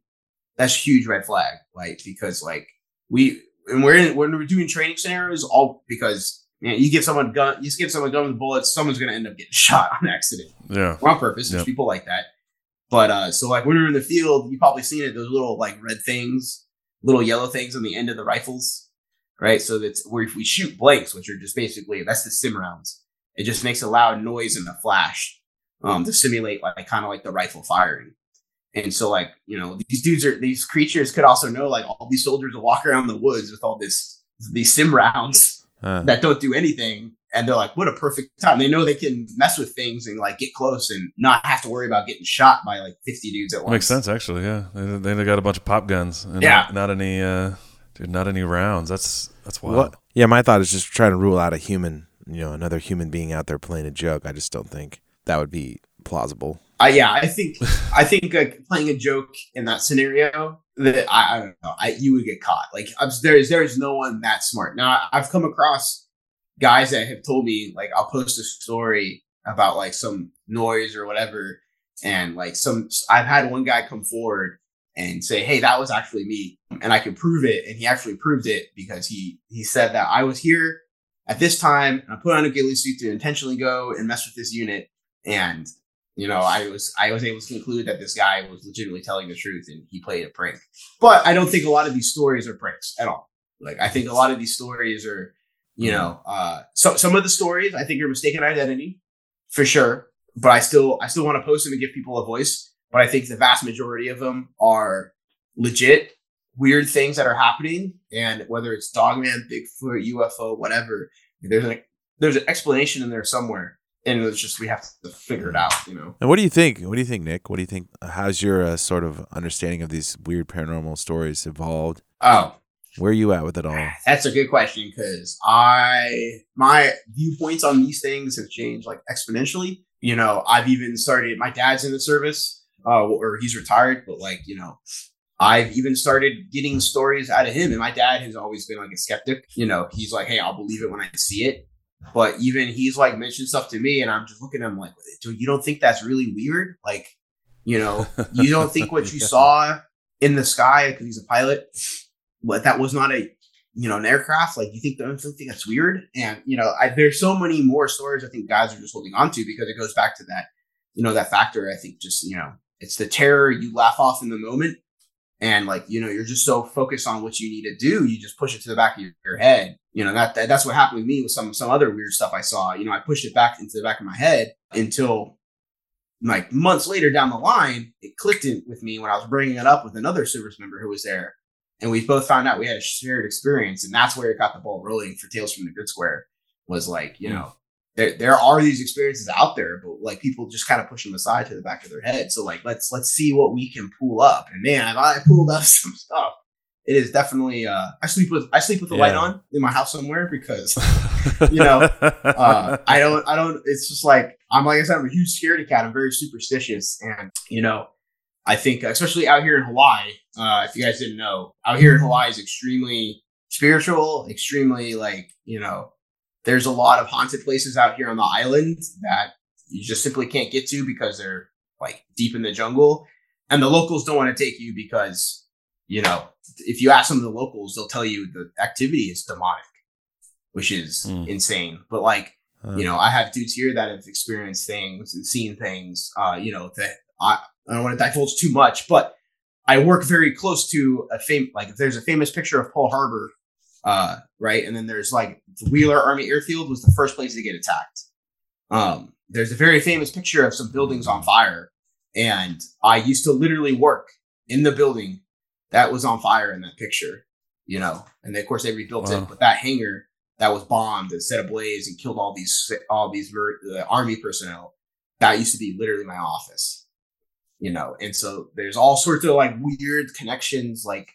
That's huge red flag, like because like we and we're in when we're doing training scenarios, all because you, know, you give someone gun, you just give someone gun with bullets, someone's gonna end up getting (laughs) shot on accident Yeah. or on purpose. There's Yep. people like that. But uh, so like when we were in the field, you probably seen it. Those little like red things, little yellow things on the end of the rifles, right? So that's where if we shoot blanks, which are just basically that's the sim rounds. it just makes a loud noise and a flash um, to simulate like kind of like the rifle firing. And so like you know these dudes are these creatures could also know like all these soldiers will walk around the woods with all this these sim rounds Huh. that don't do anything and they're like what a perfect time they know they can mess with things and like get close and not have to worry about getting shot by like 50 dudes at once Makes sense, actually. Yeah, they, they got a bunch of pop guns. And Yeah. not, not any, uh, dude, not any rounds. That's that's wild. What? Yeah, my thought is just trying to rule out a human, you know, another human being out there playing a joke. I just don't think that would be plausible. uh, yeah i think i think like playing a joke in that scenario that i, I don't know I, you would get caught like I'm, there's there's no one that smart now i've come across guys that have told me like i'll post a story about like some noise or whatever. And like some i've had one guy come forward and say hey that was actually me. And i can prove it. And he actually proved it because he he said that i was here at this time and i put on a ghillie suit to intentionally go and mess with this unit. And you know i was i was able to conclude that this guy was legitimately telling the truth and he played a prank. But i don't think a lot of these stories are pranks at all. Like i think a lot of these stories are you know uh so some of the stories i think are mistaken identity for sure but i still i still want to post them and give people a voice but i think the vast majority of them are legit weird things that are happening and whether it's dogman bigfoot ufo whatever there's an there's an explanation in there somewhere and it's just we have to figure it out you know And what do you think? What do you think, Nick? What do you think? How's your uh, sort of understanding of these weird paranormal stories evolved? oh Where are you at with it all? That's a good question because I my viewpoints on these things have changed like exponentially. You know, I've even started. My dad's in the service, uh, or he's retired, but like you know, I've even started getting stories out of him. And my dad has always been like a skeptic. You know, he's like, "Hey, I'll believe it when I see it." But even he's like mentioned stuff to me, and I'm just looking at him like, "Dude, you don't think that's really weird? Like, you know, (laughs) you don't think what you Yeah. saw in the sky because he's a pilot, what that was not a you know an aircraft? Like, you think that's weird? And you know, I, there's so many more stories I think guys are just holding on to because it goes back to that you know that factor. I think just you know it's the terror you laugh off in the moment, and like you know you're just so focused on what you need to do, you just push it to the back of your, your head. You know that, that that's what happened with me with some some other weird stuff I saw. You know, I pushed it back into the back of my head until like months later down the line, it clicked in with me when I was bringing it up with another service member who was there, and we both found out we had a shared experience, and that's where it got the ball rolling for Tales from the Grid Square. Was like you Hmm. know there there are these experiences out there, but like people just kind of push them aside to the back of their head. So like let's let's see what we can pull up. And man, I pulled up (laughs) some stuff, it is definitely uh I sleep with I sleep with the light on in my house somewhere because (laughs) you know, uh, (laughs) I don't, I don't, it's just like, I'm like I said, I'm a huge scaredy cat. I'm very superstitious. And, you know, I think, especially out here in Hawaii, uh, if you guys didn't know, out here in Hawaii is extremely spiritual, extremely like, you know, there's a lot of haunted places out here on the island that you just simply can't get to because they're like deep in the jungle. And the locals don't want to take you because, you know, if you ask some of the locals, they'll tell you the activity is demonic, which is Hmm. insane. But like, Uh, you know, I have dudes here that have experienced things and seen things, uh, you know, that I, I don't want to divulge too much, but I work very close to a fame, like if there's a famous picture of Pearl Harbor, uh, right. And then there's like the Wheeler Army Airfield was the first place to get attacked. Um, there's a very famous picture of some buildings on fire. And I used to literally work in the building that was on fire in that picture, you know, and then, of course they rebuilt Wow. it, but that hangar that was bombed and set ablaze and killed all these all these uh, army personnel. That used to be literally my office, you know. And so there's all sorts of like weird connections. Like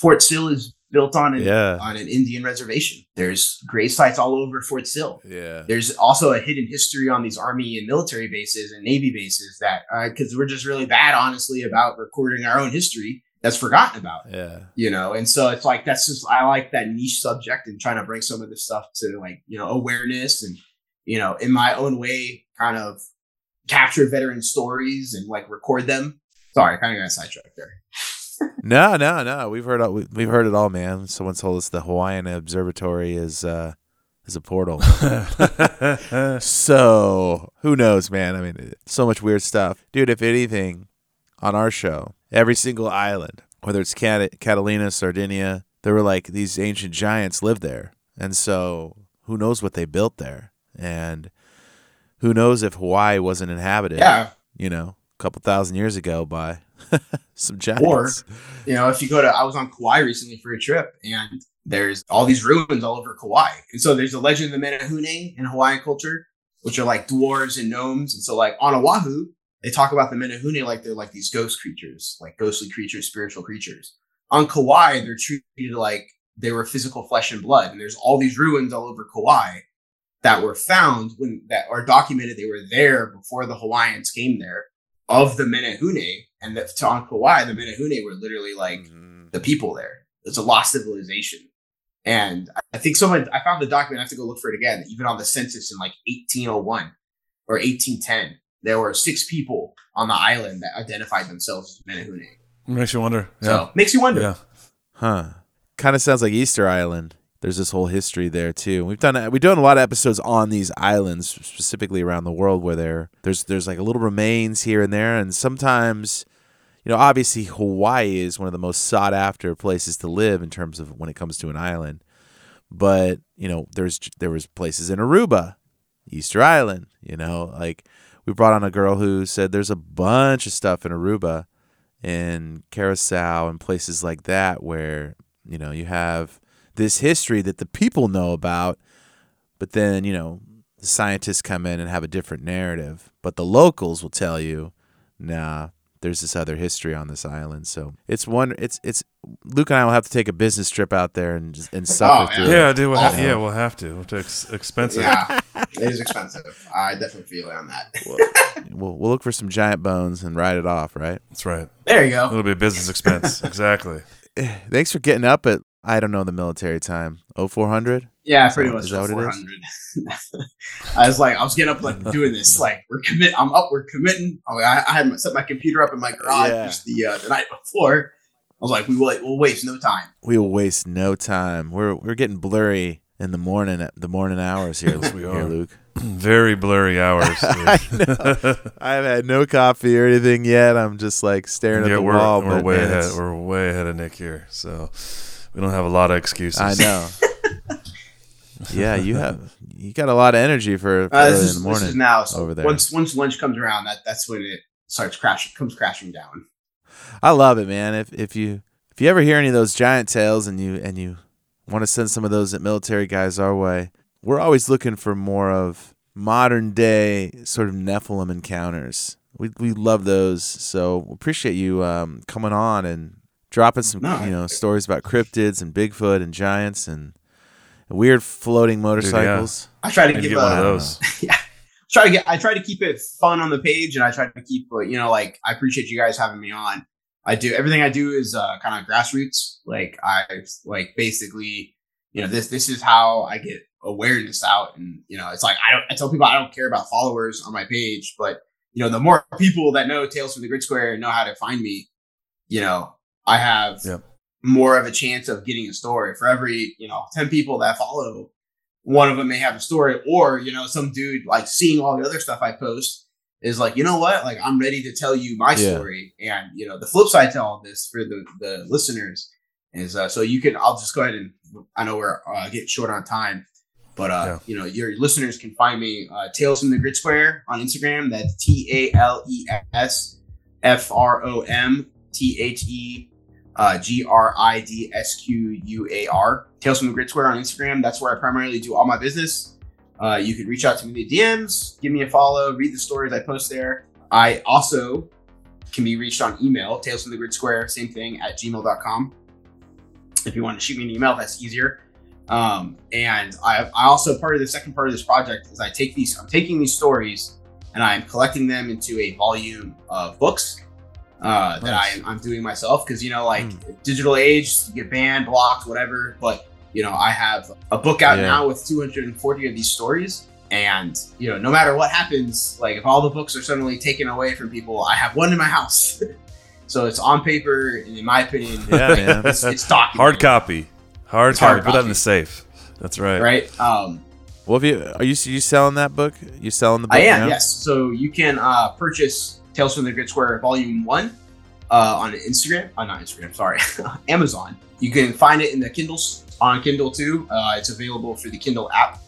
Fort Sill is built on an Yeah. on an Indian reservation. There's grave sites all over Fort Sill. Yeah. There's also a hidden history on these army and military bases and navy bases that uh, because we're just really bad, honestly, about recording our own history that's forgotten about Yeah. you know and so it's like that's just i like that niche subject and trying to bring some of this stuff to like you know awareness and you know in my own way kind of capture veteran stories and like record them sorry i kind of got sidetracked there (laughs) No, no, no. We've heard all, we- we've heard it all, man. Someone told us the Hawaiian Observatory is uh is a portal. (laughs) so who knows, man? I mean, so much weird stuff, dude. If anything, on our show, every single island, whether it's Cat- Catalina, Sardinia, there were like these ancient giants lived there, and so who knows what they built there? And who knows if Hawaii wasn't inhabited? Yeah. You know, a couple thousand years ago by (laughs) some giants. Or, you know, if you go to, I was on Kauai recently for a trip, and there's all these ruins all over Kauai, and so there's a legend of the Menehune in Hawaiian culture, which are like dwarves and gnomes, and so like on Oahu, they talk about the Menehune like they're like these ghost creatures, like ghostly creatures, spiritual creatures. On Kauai, they're treated like they were physical flesh and blood, and there's all these ruins all over Kauai that were found when that are documented they were there before the Hawaiians came there of the Menehune, and that to on Kauai, the Menehune were literally like mm-hmm. the people there. It's a lost civilization. And I think someone I found the document, I have to go look for it again. Even on the census in like 1801 or 1810, there were six people on the island that identified themselves as Menehune. Makes you wonder. Yeah. So makes you wonder. Yeah. Huh. Kind of sounds like Easter Island. There's this whole history there too. We've done we've done a lot of episodes on these islands, specifically around the world, where there there's there's like a little remains here and there, and sometimes, you know, obviously Hawaii is one of the most sought after places to live in terms of when it comes to an island. But you know, there's there was places in Aruba, Easter Island. You know, like we brought on a girl who said there's a bunch of stuff in Aruba, and Curacao and places like that where you know you have this history that the people know about, but then, you know, the scientists come in and have a different narrative. But the locals will tell you, nah, there's this other history on this island. So it's one it's it's Luke and I will have to take a business trip out there and just- and suffer Oh, through Yeah, it. dude. We'll You have, know? yeah, we'll have to. It's expensive. Yeah, it is expensive. I definitely feel it on that. We'll, we'll look for some giant bones and ride it off, right? That's right. There you go. It'll be a business expense. (laughs) exactly. Thanks for getting up at I don't know the military time. Oh four hundred? Yeah, pretty much. Is that what it is? (laughs) I was like, I was getting up like (laughs) doing this. Like we're commit. I'm up. We're committing. I, I I had set my computer up in my garage Yeah. just the uh, the night before. I was like, we will we'll waste no time. We will waste no time. We're we're getting blurry in the morning at the morning hours here, (laughs) Yes, we here are. Luke. (clears throat) Very blurry hours. I know. I've had no coffee or anything yet. I'm just like staring at the we're, wall. we're but way ahead. We're way ahead of Nick here, so we don't have a lot of excuses. I know. (laughs) yeah, you have you got a lot of energy for, for Uh, early this, in is, the this morning is now. So over there. once once lunch comes around, that that's when it starts crashing. Comes crashing down. I love it, man. If if you if you ever hear any of those giant tales and you and you want to send some of those at military guys our way, we're always looking for more of modern day sort of Nephilim encounters. We we love those. So appreciate you um, coming on and dropping some No, you know stories about cryptids and Bigfoot and giants and weird floating motorcycles. I try to Maybe give get one of those. (laughs) yeah. Try to get. I try to keep it fun on the page, and I try to keep. uh, You know, like I appreciate you guys having me on. I do everything I do is uh, kind of grassroots. Like I like basically, you know, this this is how I get awareness out, and you know, it's like I don't. I tell people I don't care about followers on my page, but you know, the more people that know Tales from the Grid Square and know how to find me, you know, I have Yep. more of a chance of getting a story for every you know ten people that follow one of them may have a story or you know some dude like seeing all the other stuff i post is like you know what like i'm ready to tell you my Yeah. story and you know the flip side to all this for the the listeners is uh so you can i'll just go ahead and i know we're uh, getting short on time but uh Yeah. you know your listeners can find me uh tales from the grid square on instagram that's t-a-l-e-s f-r-o-m t-h-e uh, G R I D S Q U A R. Tales from the Grid Square on Instagram. That's where I primarily do all my business. Uh, you can reach out to me in the DMs, give me a follow, read the stories I post there. I also can be reached on email, Tales from the Grid Square, same thing at gmail.com. If you want to shoot me an email, that's easier. Um, and I, I also part of the second part of this project is I take these, I'm taking these stories and I'm collecting them into a volume of books uh, that. I, I'm doing myself because you know, like digital age, you get banned, blocked, whatever. But you know, I have a book out Yeah. now with 240 of these stories, and you know, no matter what happens, like if all the books are suddenly taken away from people, I have one in my house. (laughs) so it's on paper, and in my opinion, Yeah, (laughs) man. it's, it's documented, Hard copy. Hard It's copy. hard Put that in the safe. That's right. right? Um, Well, if you are you you selling that book? You selling the book? I am, now? yes. So you can uh, purchase Tales from the Grid Square Volume 1 uh, on Instagram. Uh, not Instagram, sorry. (laughs) Amazon. You can find it in the Kindles on Kindle too. Uh, it's available for the Kindle app.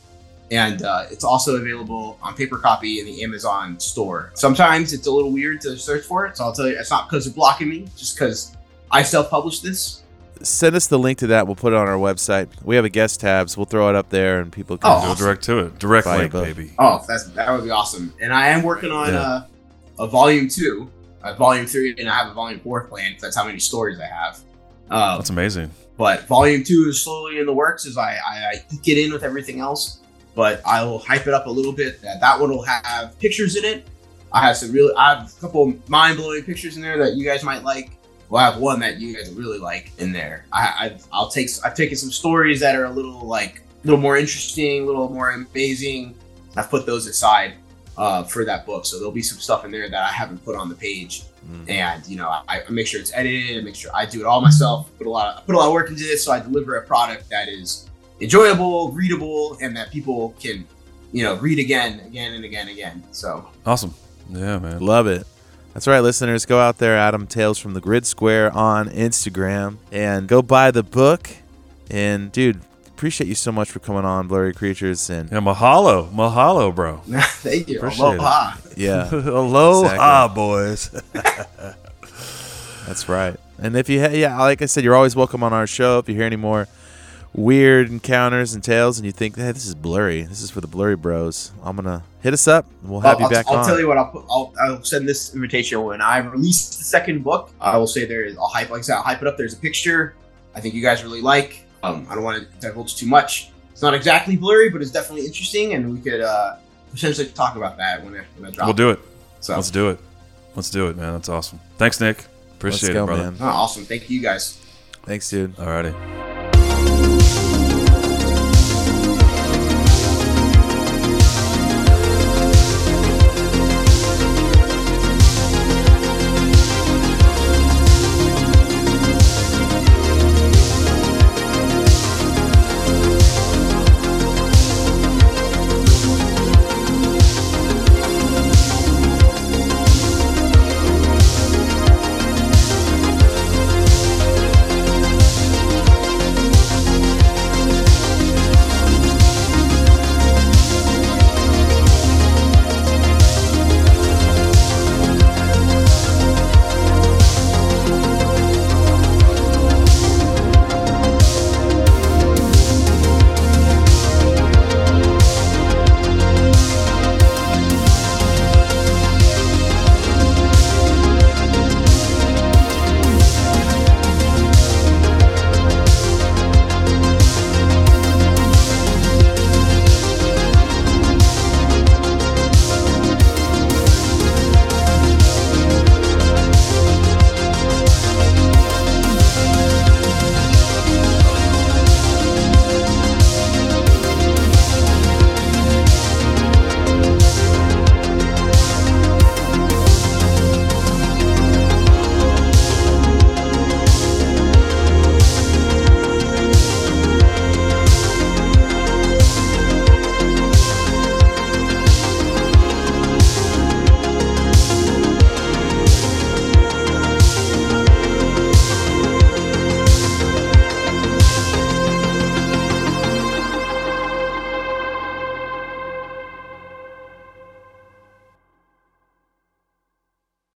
and uh, it's also available on paper copy in the Amazon store. Sometimes it's a little weird to search for it, so I'll tell you it's not because they're blocking me, just because I self-published this. Send us the link to that. We'll put it on our website. We have a guest tabs. We'll throw it up there, and people can Oh, Go awesome. direct to it. Direct link, baby. Oh, that's that would be awesome. And I am working on Yeah. uh, a volume two, a volume three, and I have a volume four planned. That's how many stories I have. Um, That's amazing. but volume two is slowly in the works as I, I, I it in with everything else. But I will hype it up a little bit. That that one will have pictures in it. I have some really, I have a couple mind blowing pictures in there that you guys might like. Well, I have one that you guys really like in there. I, I've, I'll take, I've taken some stories that are a little like, a little more interesting, a little more amazing. I've put those aside uh, for that book. So there'll be some stuff in there that I haven't put on the page and you know I, I make sure it's edited, I make sure I do it all myself. Put a lot, of, I put a lot of work into this, so I deliver a product that is enjoyable, readable, and that people can, you know, read again, again, and again, again. So Awesome. Yeah, man. Love it. That's right, listeners. Go out there, Adam Tales from the Grid Square on Instagram, and go buy the book. And dude, appreciate you so much for coming on, Blurry Creatures. And Yeah, mahalo. Mahalo, bro. (laughs) thank you. Appreciate it. Aloha. yeah, (laughs) Aloha, boys. (laughs) That's right. And if you, ha- yeah, like I said, you're always welcome on our show. If you hear any more weird encounters and tales, and you think, hey, this is blurry, this is for the blurry bros, I'm gonna hit us up, and we'll have I'll, you I'll- back I'll on. tell you what. I'll put. I'll, I'll send this invitation when I release the second book. I will say there is. I'll hype. Like I said, I'll hype it up. There's a picture. I think you guys really like. Um, I don't want to divulge too much. It's not exactly blurry, but it's definitely interesting, and we could uh, potentially talk about that when it when it drops. We'll do it. So Let's do it. Let's do it, man. That's awesome. Thanks, Nick. Appreciate go, it, brother. man. oh, awesome. Thank you guys. Thanks, dude. Alrighty.